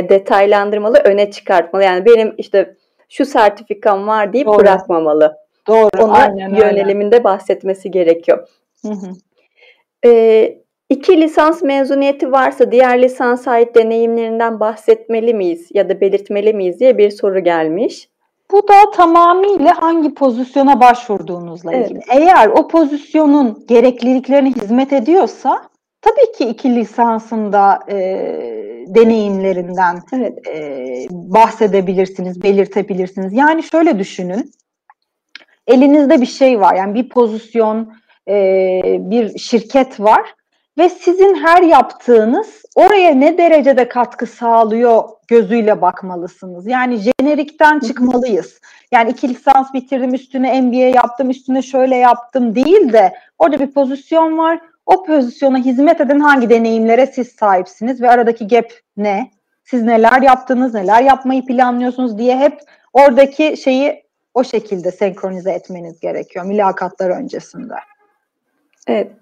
Speaker 1: detaylandırmalı, öne çıkartmalı. Yani benim işte şu sertifikam var deyip Doğru. bırakmamalı. Doğru. Ona aynen, yöneliminde aynen. bahsetmesi gerekiyor. Hı hı. E, İki lisans mezuniyeti varsa diğer lisans ait deneyimlerinden bahsetmeli miyiz ya da belirtmeli miyiz diye bir soru gelmiş.
Speaker 2: Bu da tamamıyla hangi pozisyona başvurduğunuzla evet. ilgili. Eğer o pozisyonun gerekliliklerine hizmet ediyorsa tabii ki iki lisansında e, deneyimlerinden evet. e, bahsedebilirsiniz, belirtebilirsiniz. Yani şöyle düşünün, elinizde bir şey var, yani bir pozisyon, e, bir şirket var ve sizin her yaptığınız oraya ne derecede katkı sağlıyor gözüyle bakmalısınız. Yani jenerikten çıkmalıyız. Yani iki lisans bitirdim, üstüne MBA yaptım, üstüne şöyle yaptım değil de orada bir pozisyon var. O pozisyona hizmet eden hangi deneyimlere siz sahipsiniz ve aradaki gap ne? Siz neler yaptınız, neler yapmayı planlıyorsunuz diye hep oradaki şeyi o şekilde senkronize etmeniz gerekiyor mülakatlar öncesinde.
Speaker 1: Evet.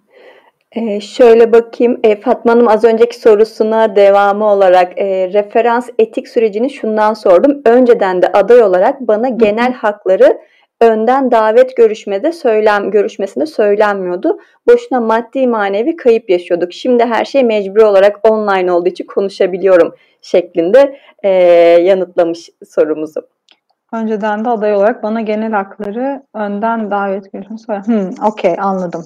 Speaker 1: Ee, şöyle bakayım, e, Fatma Hanım az önceki sorusuna devamı olarak e, referans etik sürecini şundan sordum. Önceden de aday olarak bana genel hakları önden davet görüşmede söylem görüşmesinde söylenmiyordu. Boşuna maddi manevi kayıp yaşıyorduk. Şimdi her şey mecbur olarak online olduğu için konuşabiliyorum şeklinde e, yanıtlamış sorumuzu.
Speaker 2: Önceden de aday olarak bana genel hakları önden davet görüşünü söyle. Hmm, Okey anladım.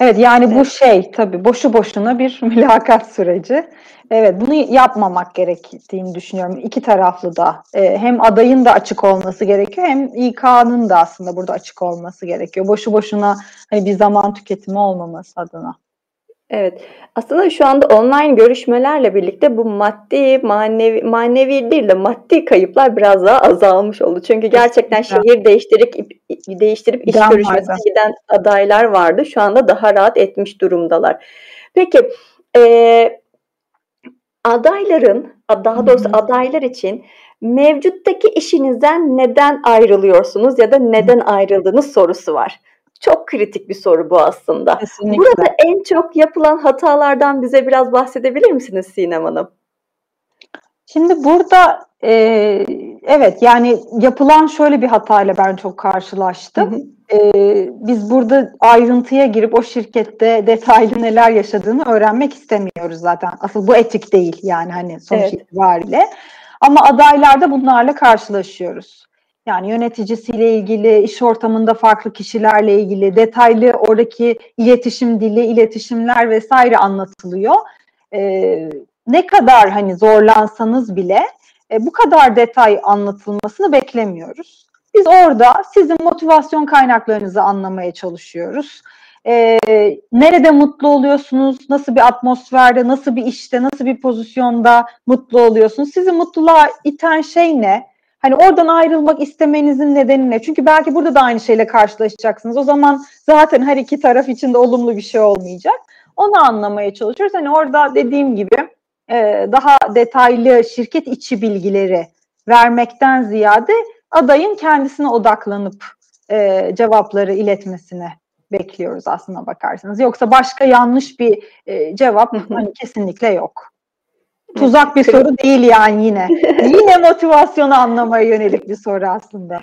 Speaker 2: Evet yani evet. bu şey tabii boşu boşuna bir mülakat süreci. Evet bunu yapmamak gerektiğini düşünüyorum. İki taraflı da e, hem adayın da açık olması gerekiyor hem İK'nın da aslında burada açık olması gerekiyor. Boşu boşuna hani bir zaman tüketimi olmaması adına.
Speaker 1: Evet. Aslında şu anda online görüşmelerle birlikte bu maddi, manevi, manevi değil de maddi kayıplar biraz daha azalmış oldu. Çünkü gerçekten şehir değiştirip değiştirip iş Giden görüşmesine vardı. giden adaylar vardı. Şu anda daha rahat etmiş durumdalar. Peki e, adayların, daha doğrusu adaylar için mevcuttaki işinizden neden ayrılıyorsunuz ya da neden ayrıldığınız sorusu var. Çok kritik bir soru bu aslında. Kesinlikle. Burada en çok yapılan hatalardan bize biraz bahsedebilir misiniz Sinem Hanım?
Speaker 2: Şimdi burada e, evet yani yapılan şöyle bir hatayla ben çok karşılaştım. Hı hı. E, biz burada ayrıntıya girip o şirkette detaylı neler yaşadığını öğrenmek istemiyoruz zaten. Asıl bu etik değil yani hani sonuç evet. itibariyle. Ama adaylarda bunlarla karşılaşıyoruz. Yani yöneticisiyle ilgili, iş ortamında farklı kişilerle ilgili detaylı oradaki iletişim dili, iletişimler vesaire anlatılıyor. Ee, ne kadar hani zorlansanız bile e, bu kadar detay anlatılmasını beklemiyoruz. Biz orada sizin motivasyon kaynaklarınızı anlamaya çalışıyoruz. Ee, nerede mutlu oluyorsunuz? Nasıl bir atmosferde, nasıl bir işte, nasıl bir pozisyonda mutlu oluyorsunuz? Sizi mutluluğa iten şey ne? Hani oradan ayrılmak istemenizin nedeni ne? Çünkü belki burada da aynı şeyle karşılaşacaksınız. O zaman zaten her iki taraf için de olumlu bir şey olmayacak. Onu anlamaya çalışıyoruz. Hani orada dediğim gibi e, daha detaylı şirket içi bilgileri vermekten ziyade adayın kendisine odaklanıp e, cevapları iletmesine bekliyoruz aslına bakarsanız. Yoksa başka yanlış bir e, cevap hani kesinlikle yok. Tuzak bir soru değil yani yine. yine motivasyonu anlamaya yönelik bir soru aslında.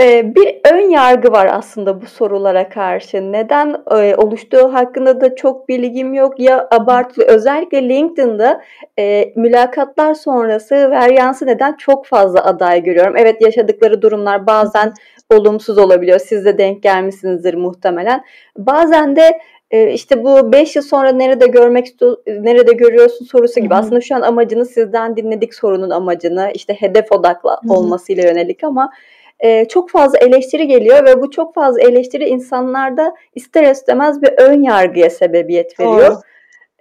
Speaker 1: Ee, bir ön yargı var aslında bu sorulara karşı. Neden e, oluştuğu hakkında da çok bilgim yok. Ya abartılı özellikle LinkedIn'da e, mülakatlar sonrası varyansı neden çok fazla aday görüyorum. Evet yaşadıkları durumlar bazen olumsuz olabiliyor. Siz de denk gelmişsinizdir muhtemelen. Bazen de e, işte bu 5 yıl sonra nerede görmek nerede görüyorsun sorusu gibi. Hı-hı. Aslında şu an amacını sizden dinledik sorunun amacını. işte hedef odaklı Hı-hı. olmasıyla yönelik ama e, çok fazla eleştiri geliyor ve bu çok fazla eleştiri insanlarda ister istemez bir ön yargıya sebebiyet veriyor. Doğru.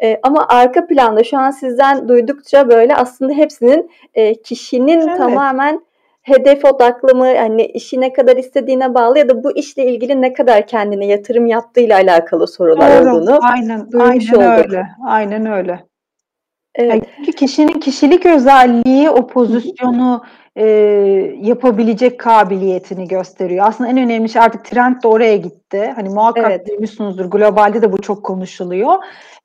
Speaker 1: E, ama arka planda şu an sizden duydukça böyle aslında hepsinin e, kişinin evet. tamamen hedef odaklı mı, hani işi ne kadar istediğine bağlı ya da bu işle ilgili ne kadar kendine yatırım yaptığıyla alakalı sorular Doğru. olduğunu
Speaker 2: aynen, aynen olduk. öyle. Aynen öyle. Evet. çünkü kişinin kişilik özelliği o pozisyonu e, yapabilecek kabiliyetini gösteriyor. Aslında en önemli şey artık trend de oraya gitti. Hani muhakkak evet. duymuşsunuzdur. Globalde de bu çok konuşuluyor.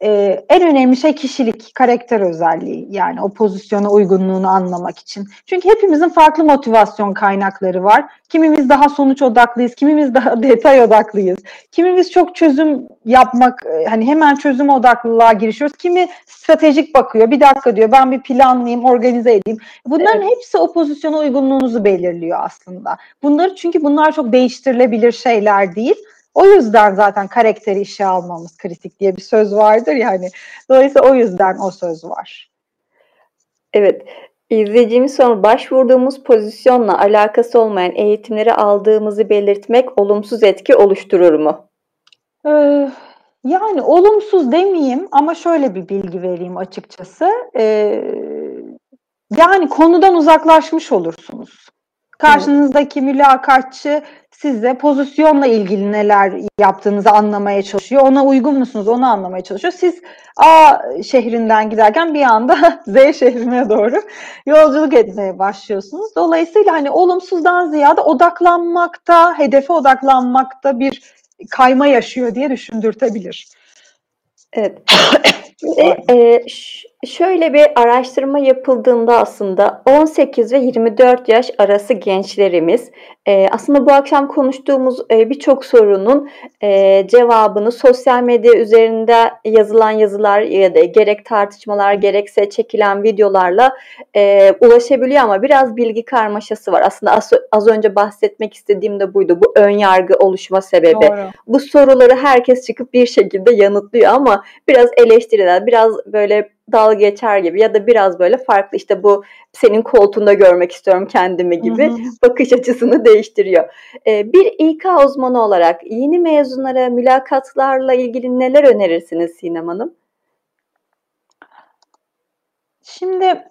Speaker 2: Ee, en önemli şey kişilik, karakter özelliği. Yani o pozisyona uygunluğunu anlamak için. Çünkü hepimizin farklı motivasyon kaynakları var. Kimimiz daha sonuç odaklıyız, kimimiz daha detay odaklıyız. Kimimiz çok çözüm yapmak, e, hani hemen çözüm odaklılığa girişiyoruz. Kimi stratejik bakıyor. Bir dakika diyor ben bir planlayayım, organize edeyim. Bunların evet. hepsi o pozisyona uygunluğunuzu belirliyor aslında. Bunları çünkü bunlar çok değiştirilebilir şeyler değil. O yüzden zaten karakteri işe almamız kritik diye bir söz vardır yani. Dolayısıyla o yüzden o söz var.
Speaker 1: Evet. İzleyicimiz sonra başvurduğumuz pozisyonla alakası olmayan eğitimleri aldığımızı belirtmek olumsuz etki oluşturur mu?
Speaker 2: Ee, yani olumsuz demeyeyim ama şöyle bir bilgi vereyim açıkçası. Ee, yani konudan uzaklaşmış olursunuz. Karşınızdaki mülakatçı size pozisyonla ilgili neler yaptığınızı anlamaya çalışıyor. Ona uygun musunuz onu anlamaya çalışıyor. Siz A şehrinden giderken bir anda Z şehrine doğru yolculuk etmeye başlıyorsunuz. Dolayısıyla hani olumsuzdan ziyade odaklanmakta, hedefe odaklanmakta bir kayma yaşıyor diye düşündürtebilir.
Speaker 1: Evet. Şimdi, e, şöyle bir araştırma yapıldığında aslında 18 ve 24 yaş arası gençlerimiz e, aslında bu akşam konuştuğumuz e, birçok sorunun e, cevabını sosyal medya üzerinde yazılan yazılar ya da gerek tartışmalar gerekse çekilen videolarla e, ulaşabiliyor ama biraz bilgi karmaşası var. Aslında az, az önce bahsetmek istediğim de buydu. Bu ön yargı oluşma sebebi. Doğru. Bu soruları herkes çıkıp bir şekilde yanıtlıyor ama biraz eleştiriler biraz böyle dalga geçer gibi ya da biraz böyle farklı işte bu senin koltuğunda görmek istiyorum kendimi gibi hı hı. bakış açısını değiştiriyor. Ee, bir İK uzmanı olarak yeni mezunlara mülakatlarla ilgili neler önerirsiniz Sinem Hanım?
Speaker 2: Şimdi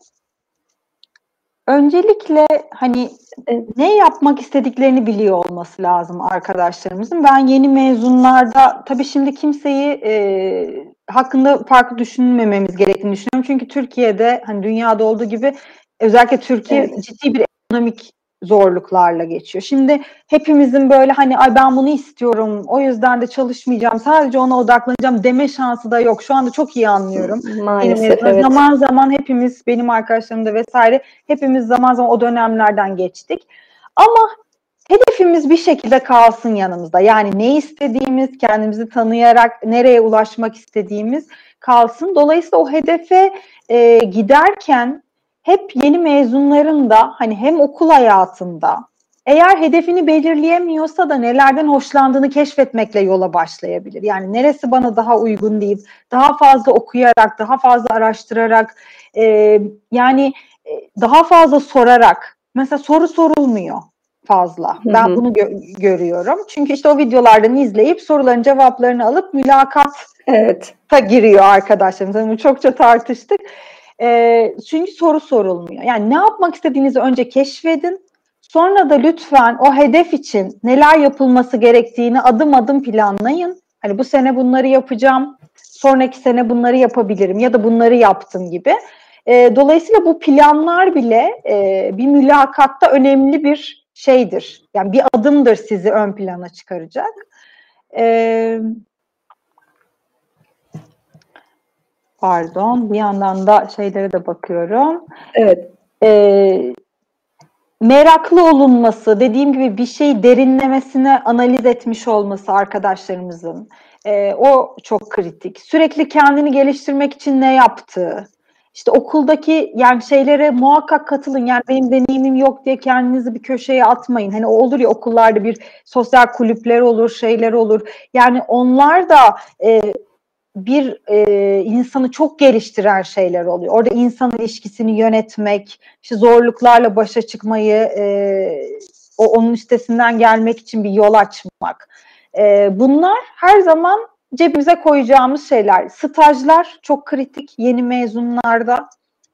Speaker 2: öncelikle hani e, ne yapmak istediklerini biliyor olması lazım arkadaşlarımızın. Ben yeni mezunlarda tabii şimdi kimseyi e, hakkında farklı düşünmememiz gerektiğini düşünüyorum. Çünkü Türkiye'de hani dünyada olduğu gibi özellikle Türkiye evet. ciddi bir ekonomik zorluklarla geçiyor. Şimdi hepimizin böyle hani ay ben bunu istiyorum o yüzden de çalışmayacağım sadece ona odaklanacağım deme şansı da yok. Şu anda çok iyi anlıyorum.
Speaker 1: Maalesef benim, evet.
Speaker 2: Zaman zaman hepimiz benim arkadaşlarım da vesaire hepimiz zaman zaman o dönemlerden geçtik. Ama hedefimiz bir şekilde kalsın yanımızda. Yani ne istediğimiz, kendimizi tanıyarak nereye ulaşmak istediğimiz kalsın. Dolayısıyla o hedefe e, giderken hep yeni mezunların da hani hem okul hayatında eğer hedefini belirleyemiyorsa da nelerden hoşlandığını keşfetmekle yola başlayabilir. Yani neresi bana daha uygun deyip daha fazla okuyarak, daha fazla araştırarak, e, yani e, daha fazla sorarak. Mesela soru sorulmuyor fazla. Ben hı hı. bunu gö- görüyorum. Çünkü işte o videolardan izleyip soruların cevaplarını alıp mülakat evet. ta giriyor arkadaşlarımız. Yani çokça tartıştık. E, çünkü soru sorulmuyor. Yani ne yapmak istediğinizi önce keşfedin. Sonra da lütfen o hedef için neler yapılması gerektiğini adım adım planlayın. Hani bu sene bunları yapacağım, sonraki sene bunları yapabilirim ya da bunları yaptım gibi. E, dolayısıyla bu planlar bile e, bir mülakatta önemli bir şeydir. Yani bir adımdır sizi ön plana çıkaracak. Evet. Pardon. Bir yandan da şeylere de bakıyorum.
Speaker 1: Evet.
Speaker 2: Ee, meraklı olunması, dediğim gibi bir şey derinlemesine analiz etmiş olması arkadaşlarımızın. E, o çok kritik. Sürekli kendini geliştirmek için ne yaptığı. İşte okuldaki yani şeylere muhakkak katılın. Yani benim deneyimim yok diye kendinizi bir köşeye atmayın. Hani olur ya okullarda bir sosyal kulüpler olur, şeyler olur. Yani onlar da e, bir e, insanı çok geliştiren şeyler oluyor. Orada insan ilişkisini yönetmek, işte zorluklarla başa çıkmayı, e, o onun üstesinden gelmek için bir yol açmak. E, bunlar her zaman cebimize koyacağımız şeyler. Stajlar çok kritik yeni mezunlarda.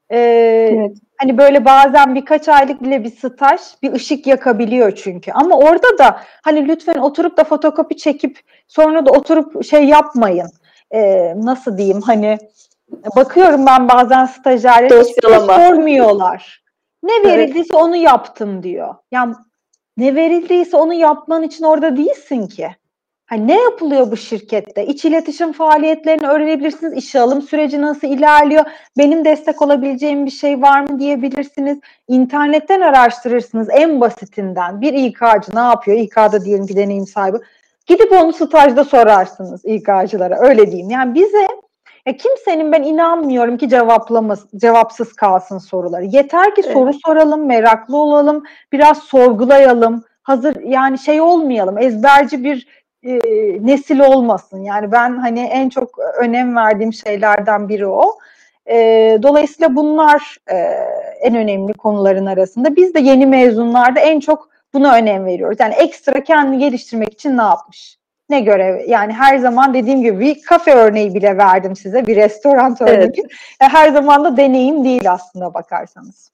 Speaker 2: E, evet. Hani böyle bazen birkaç aylık bile bir staj bir ışık yakabiliyor çünkü. Ama orada da hani lütfen oturup da fotokopi çekip sonra da oturup şey yapmayın e, nasıl diyeyim hani bakıyorum ben bazen stajyerlere sormuyorlar. Ne verildiyse evet. onu yaptım diyor. Yani ne verildiyse onu yapman için orada değilsin ki. Hani ne yapılıyor bu şirkette? İç iletişim faaliyetlerini öğrenebilirsiniz. İşe alım süreci nasıl ilerliyor? Benim destek olabileceğim bir şey var mı diyebilirsiniz. İnternetten araştırırsınız en basitinden. Bir İK'cı ne yapıyor? İK'da diyelim ki deneyim sahibi. Gidip onu stajda sorarsınız İK'cılara öyle diyeyim. Yani bize ya kimsenin ben inanmıyorum ki cevaplaması, cevapsız kalsın soruları. Yeter ki evet. soru soralım, meraklı olalım, biraz sorgulayalım. Hazır yani şey olmayalım, ezberci bir e, nesil olmasın. Yani ben hani en çok önem verdiğim şeylerden biri o. E, dolayısıyla bunlar e, en önemli konuların arasında. Biz de yeni mezunlarda en çok Buna önem veriyoruz. Yani ekstra kendini geliştirmek için ne yapmış? Ne görev? Yani her zaman dediğim gibi bir kafe örneği bile verdim size. Bir restoran örneği. Evet. Her zaman da deneyim değil aslında bakarsanız.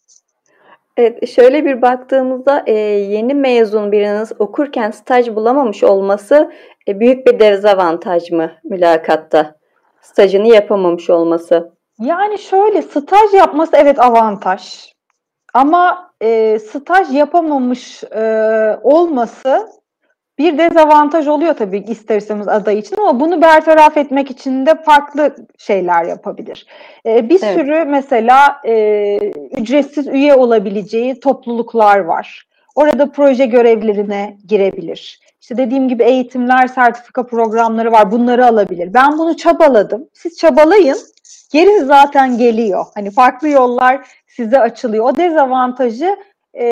Speaker 1: Evet, şöyle bir baktığımızda e, yeni mezun biriniz okurken staj bulamamış olması e, büyük bir dezavantaj mı mülakatta? Stajını yapamamış olması.
Speaker 2: Yani şöyle staj yapması evet avantaj. Ama e, staj yapamamış e, olması bir dezavantaj oluyor tabii ister istemez aday için ama bunu bertaraf etmek için de farklı şeyler yapabilir. E, bir evet. sürü mesela e, ücretsiz üye olabileceği topluluklar var. Orada proje görevlerine girebilir. İşte dediğim gibi eğitimler, sertifika programları var. Bunları alabilir. Ben bunu çabaladım. Siz çabalayın. Gerisi zaten geliyor. Hani farklı yollar size açılıyor. O dezavantajı e,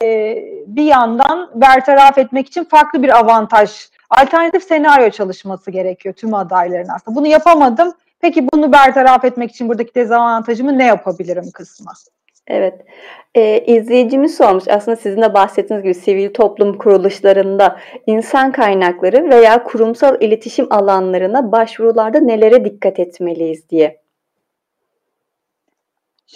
Speaker 2: bir yandan bertaraf etmek için farklı bir avantaj, alternatif senaryo çalışması gerekiyor tüm adayların aslında. Bunu yapamadım, Peki bunu bertaraf etmek için buradaki dezavantajımı ne yapabilirim kısmı?
Speaker 1: Evet. Ee, izleyicimiz sormuş. Aslında sizin de bahsettiğiniz gibi sivil toplum kuruluşlarında insan kaynakları veya kurumsal iletişim alanlarına başvurularda nelere dikkat etmeliyiz diye.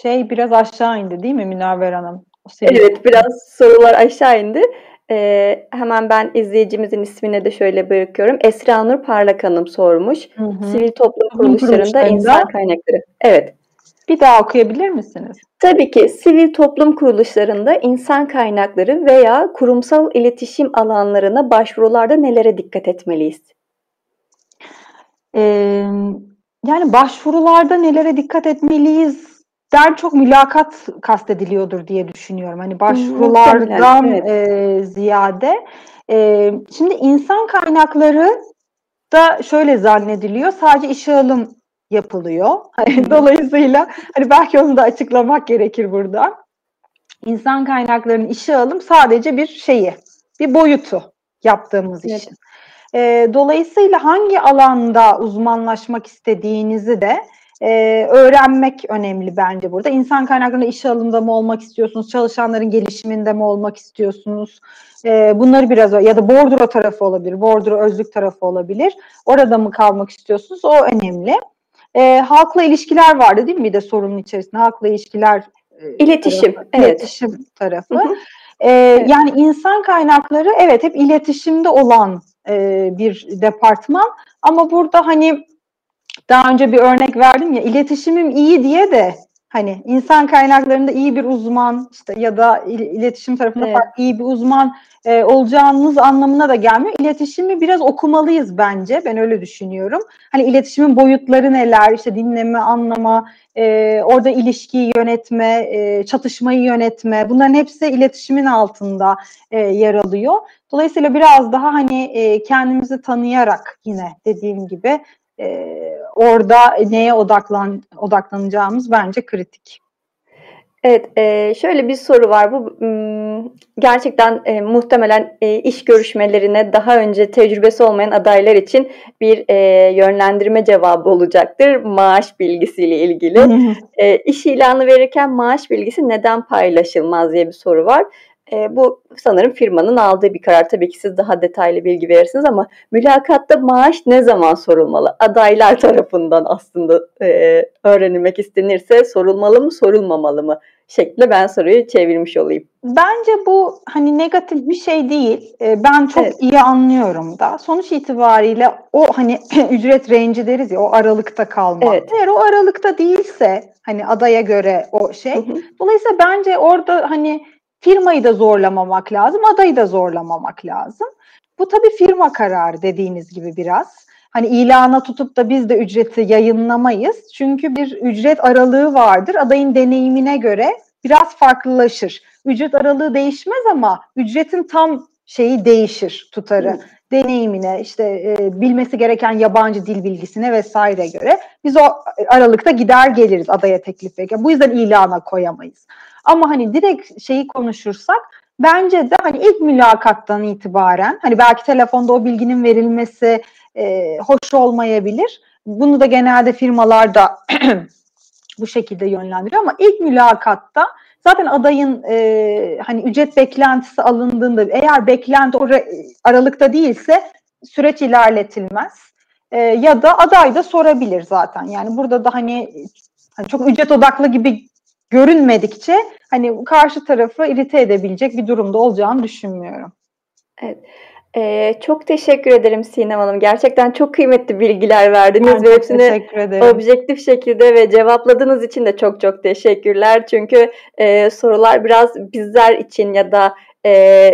Speaker 2: Şey biraz aşağı indi değil mi Münevver Hanım?
Speaker 1: Evet biraz sorular aşağı indi. Ee, hemen ben izleyicimizin ismini de şöyle bırakıyorum. Esra Nur Parlak Hanım sormuş. Hı hı. Sivil toplum kuruluşlarında insan kaynakları. Evet.
Speaker 2: Bir daha okuyabilir misiniz?
Speaker 1: Tabii ki sivil toplum kuruluşlarında insan kaynakları veya kurumsal iletişim alanlarına başvurularda nelere dikkat etmeliyiz?
Speaker 2: Ee, yani başvurularda nelere dikkat etmeliyiz der çok mülakat kastediliyordur diye düşünüyorum. Hani başvurulardan evet. e, ziyade. E, şimdi insan kaynakları da şöyle zannediliyor. Sadece işe alım yapılıyor. Dolayısıyla hani belki onu da açıklamak gerekir burada. İnsan kaynaklarının işe alım sadece bir şeyi, bir boyutu yaptığımız evet. işin. E, dolayısıyla hangi alanda uzmanlaşmak istediğinizi de e, öğrenmek önemli bence burada. İnsan kaynaklarında işe alımda mı olmak istiyorsunuz? Çalışanların gelişiminde mi olmak istiyorsunuz? E, bunları biraz ya da bordro tarafı olabilir, bordro özlük tarafı olabilir. Orada mı kalmak istiyorsunuz? O önemli. E, halkla ilişkiler vardı değil mi bir de sorunun içerisinde? Halkla ilişkiler
Speaker 1: e, İletişim,
Speaker 2: tarafı, evet. İletişim tarafı. Hı hı. E, evet. Yani insan kaynakları evet hep iletişimde olan e, bir departman ama burada hani daha önce bir örnek verdim ya iletişimim iyi diye de hani insan kaynaklarında iyi bir uzman işte ya da iletişim tarafında evet. iyi bir uzman e, olacağınız anlamına da gelmiyor. İletişimi biraz okumalıyız bence. Ben öyle düşünüyorum. Hani iletişimin boyutları neler? işte dinleme, anlama, e, orada ilişkiyi yönetme, e, çatışmayı yönetme. Bunların hepsi iletişimin altında e, yer alıyor. Dolayısıyla biraz daha hani e, kendimizi tanıyarak yine dediğim gibi e, orada neye odaklan odaklanacağımız bence kritik.
Speaker 1: Evet, e, şöyle bir soru var. Bu gerçekten e, muhtemelen e, iş görüşmelerine daha önce tecrübesi olmayan adaylar için bir e, yönlendirme cevabı olacaktır. Maaş bilgisiyle ilgili. e, iş ilanı verirken maaş bilgisi neden paylaşılmaz diye bir soru var. E, bu sanırım firmanın aldığı bir karar. Tabii ki siz daha detaylı bilgi verirsiniz ama mülakatta maaş ne zaman sorulmalı? Adaylar tarafından aslında e, öğrenilmek istenirse sorulmalı mı, sorulmamalı mı? şeklinde ben soruyu çevirmiş olayım.
Speaker 2: Bence bu hani negatif bir şey değil. E, ben çok evet. iyi anlıyorum da. Sonuç itibariyle o hani ücret range'i deriz ya o aralıkta kalmak. Evet. Eğer o aralıkta değilse hani adaya göre o şey. Hı hı. Dolayısıyla bence orada hani firmayı da zorlamamak lazım, adayı da zorlamamak lazım. Bu tabii firma kararı dediğiniz gibi biraz. Hani ilana tutup da biz de ücreti yayınlamayız. Çünkü bir ücret aralığı vardır. Adayın deneyimine göre biraz farklılaşır. Ücret aralığı değişmez ama ücretin tam şeyi değişir tutarı. Hı. Deneyimine, işte e, bilmesi gereken yabancı dil bilgisine vesaire göre biz o aralıkta gider geliriz adaya teklif verirken. Bu yüzden ilana koyamayız. Ama hani direkt şeyi konuşursak bence de hani ilk mülakattan itibaren hani belki telefonda o bilginin verilmesi e, hoş olmayabilir. Bunu da genelde firmalar da bu şekilde yönlendiriyor ama ilk mülakatta zaten adayın e, hani ücret beklentisi alındığında eğer beklenti o aralıkta değilse süreç ilerletilmez. E, ya da aday da sorabilir zaten. Yani burada da hani, hani çok ücret odaklı gibi görünmedikçe hani karşı tarafı irite edebilecek bir durumda olacağını düşünmüyorum.
Speaker 1: Evet. Ee, çok teşekkür ederim Sinem Hanım. Gerçekten çok kıymetli bilgiler verdiniz ben ve hepsini objektif şekilde ve cevapladığınız için de çok çok teşekkürler. Çünkü e, sorular biraz bizler için ya da e,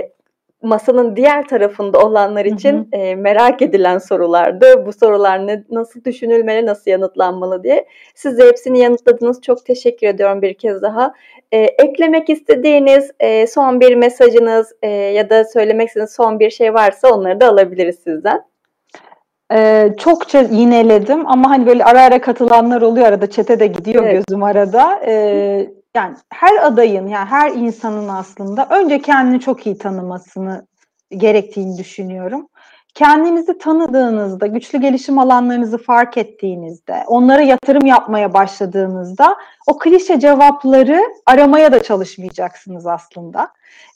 Speaker 1: masanın diğer tarafında olanlar için hı hı. E, merak edilen sorulardı. Bu sorular ne, nasıl düşünülmeli, nasıl yanıtlanmalı diye. Siz de hepsini yanıtladınız. Çok teşekkür ediyorum bir kez daha. E, eklemek istediğiniz e, son bir mesajınız e, ya da söylemek istediğiniz son bir şey varsa onları da alabiliriz sizden.
Speaker 2: Ee, çokça yineledim ama hani böyle ara ara katılanlar oluyor arada çete de gidiyor evet. gözüm arada. Ee, yani her adayın yani her insanın aslında önce kendini çok iyi tanımasını gerektiğini düşünüyorum. kendinizi tanıdığınızda, güçlü gelişim alanlarınızı fark ettiğinizde, onlara yatırım yapmaya başladığınızda o klişe cevapları aramaya da çalışmayacaksınız aslında.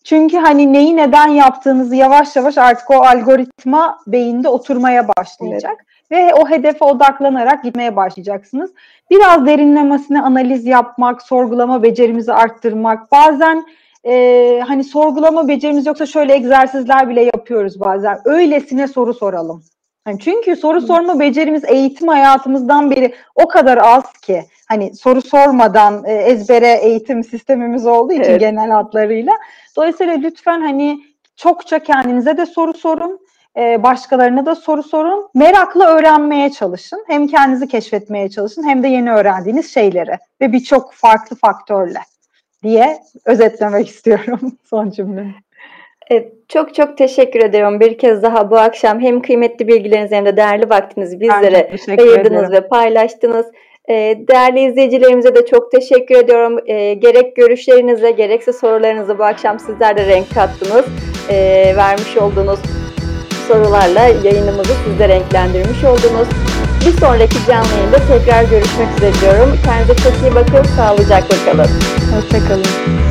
Speaker 2: Çünkü hani neyi neden yaptığınızı yavaş yavaş artık o algoritma beyinde oturmaya başlayacak. Evet ve o hedefe odaklanarak gitmeye başlayacaksınız. Biraz derinlemesine analiz yapmak, sorgulama becerimizi arttırmak, bazen e, hani sorgulama becerimiz yoksa şöyle egzersizler bile yapıyoruz bazen. Öylesine soru soralım. Yani çünkü soru sorma becerimiz eğitim hayatımızdan beri o kadar az ki hani soru sormadan e, ezbere eğitim sistemimiz olduğu için evet. genel hatlarıyla. Dolayısıyla lütfen hani çokça kendinize de soru sorun, e, başkalarına da soru sorun. Merakla öğrenmeye çalışın. Hem kendinizi keşfetmeye çalışın hem de yeni öğrendiğiniz şeyleri ve birçok farklı faktörle diye özetlemek istiyorum son cümle.
Speaker 1: Evet, çok çok teşekkür ediyorum bir kez daha bu akşam hem kıymetli bilgilerinizi hem de değerli vaktinizi bizlere ayırdınız ve paylaştınız. Ee, değerli izleyicilerimize de çok teşekkür ediyorum. Ee, gerek görüşlerinize gerekse sorularınızı bu akşam sizler de renk kattınız. Ee, vermiş olduğunuz sorularla yayınımızı siz renklendirmiş oldunuz. Bir sonraki canlı yayında tekrar görüşmek üzere diyorum. Kendinize çok iyi bakın, sağlıcakla kalın.
Speaker 2: Hoşçakalın.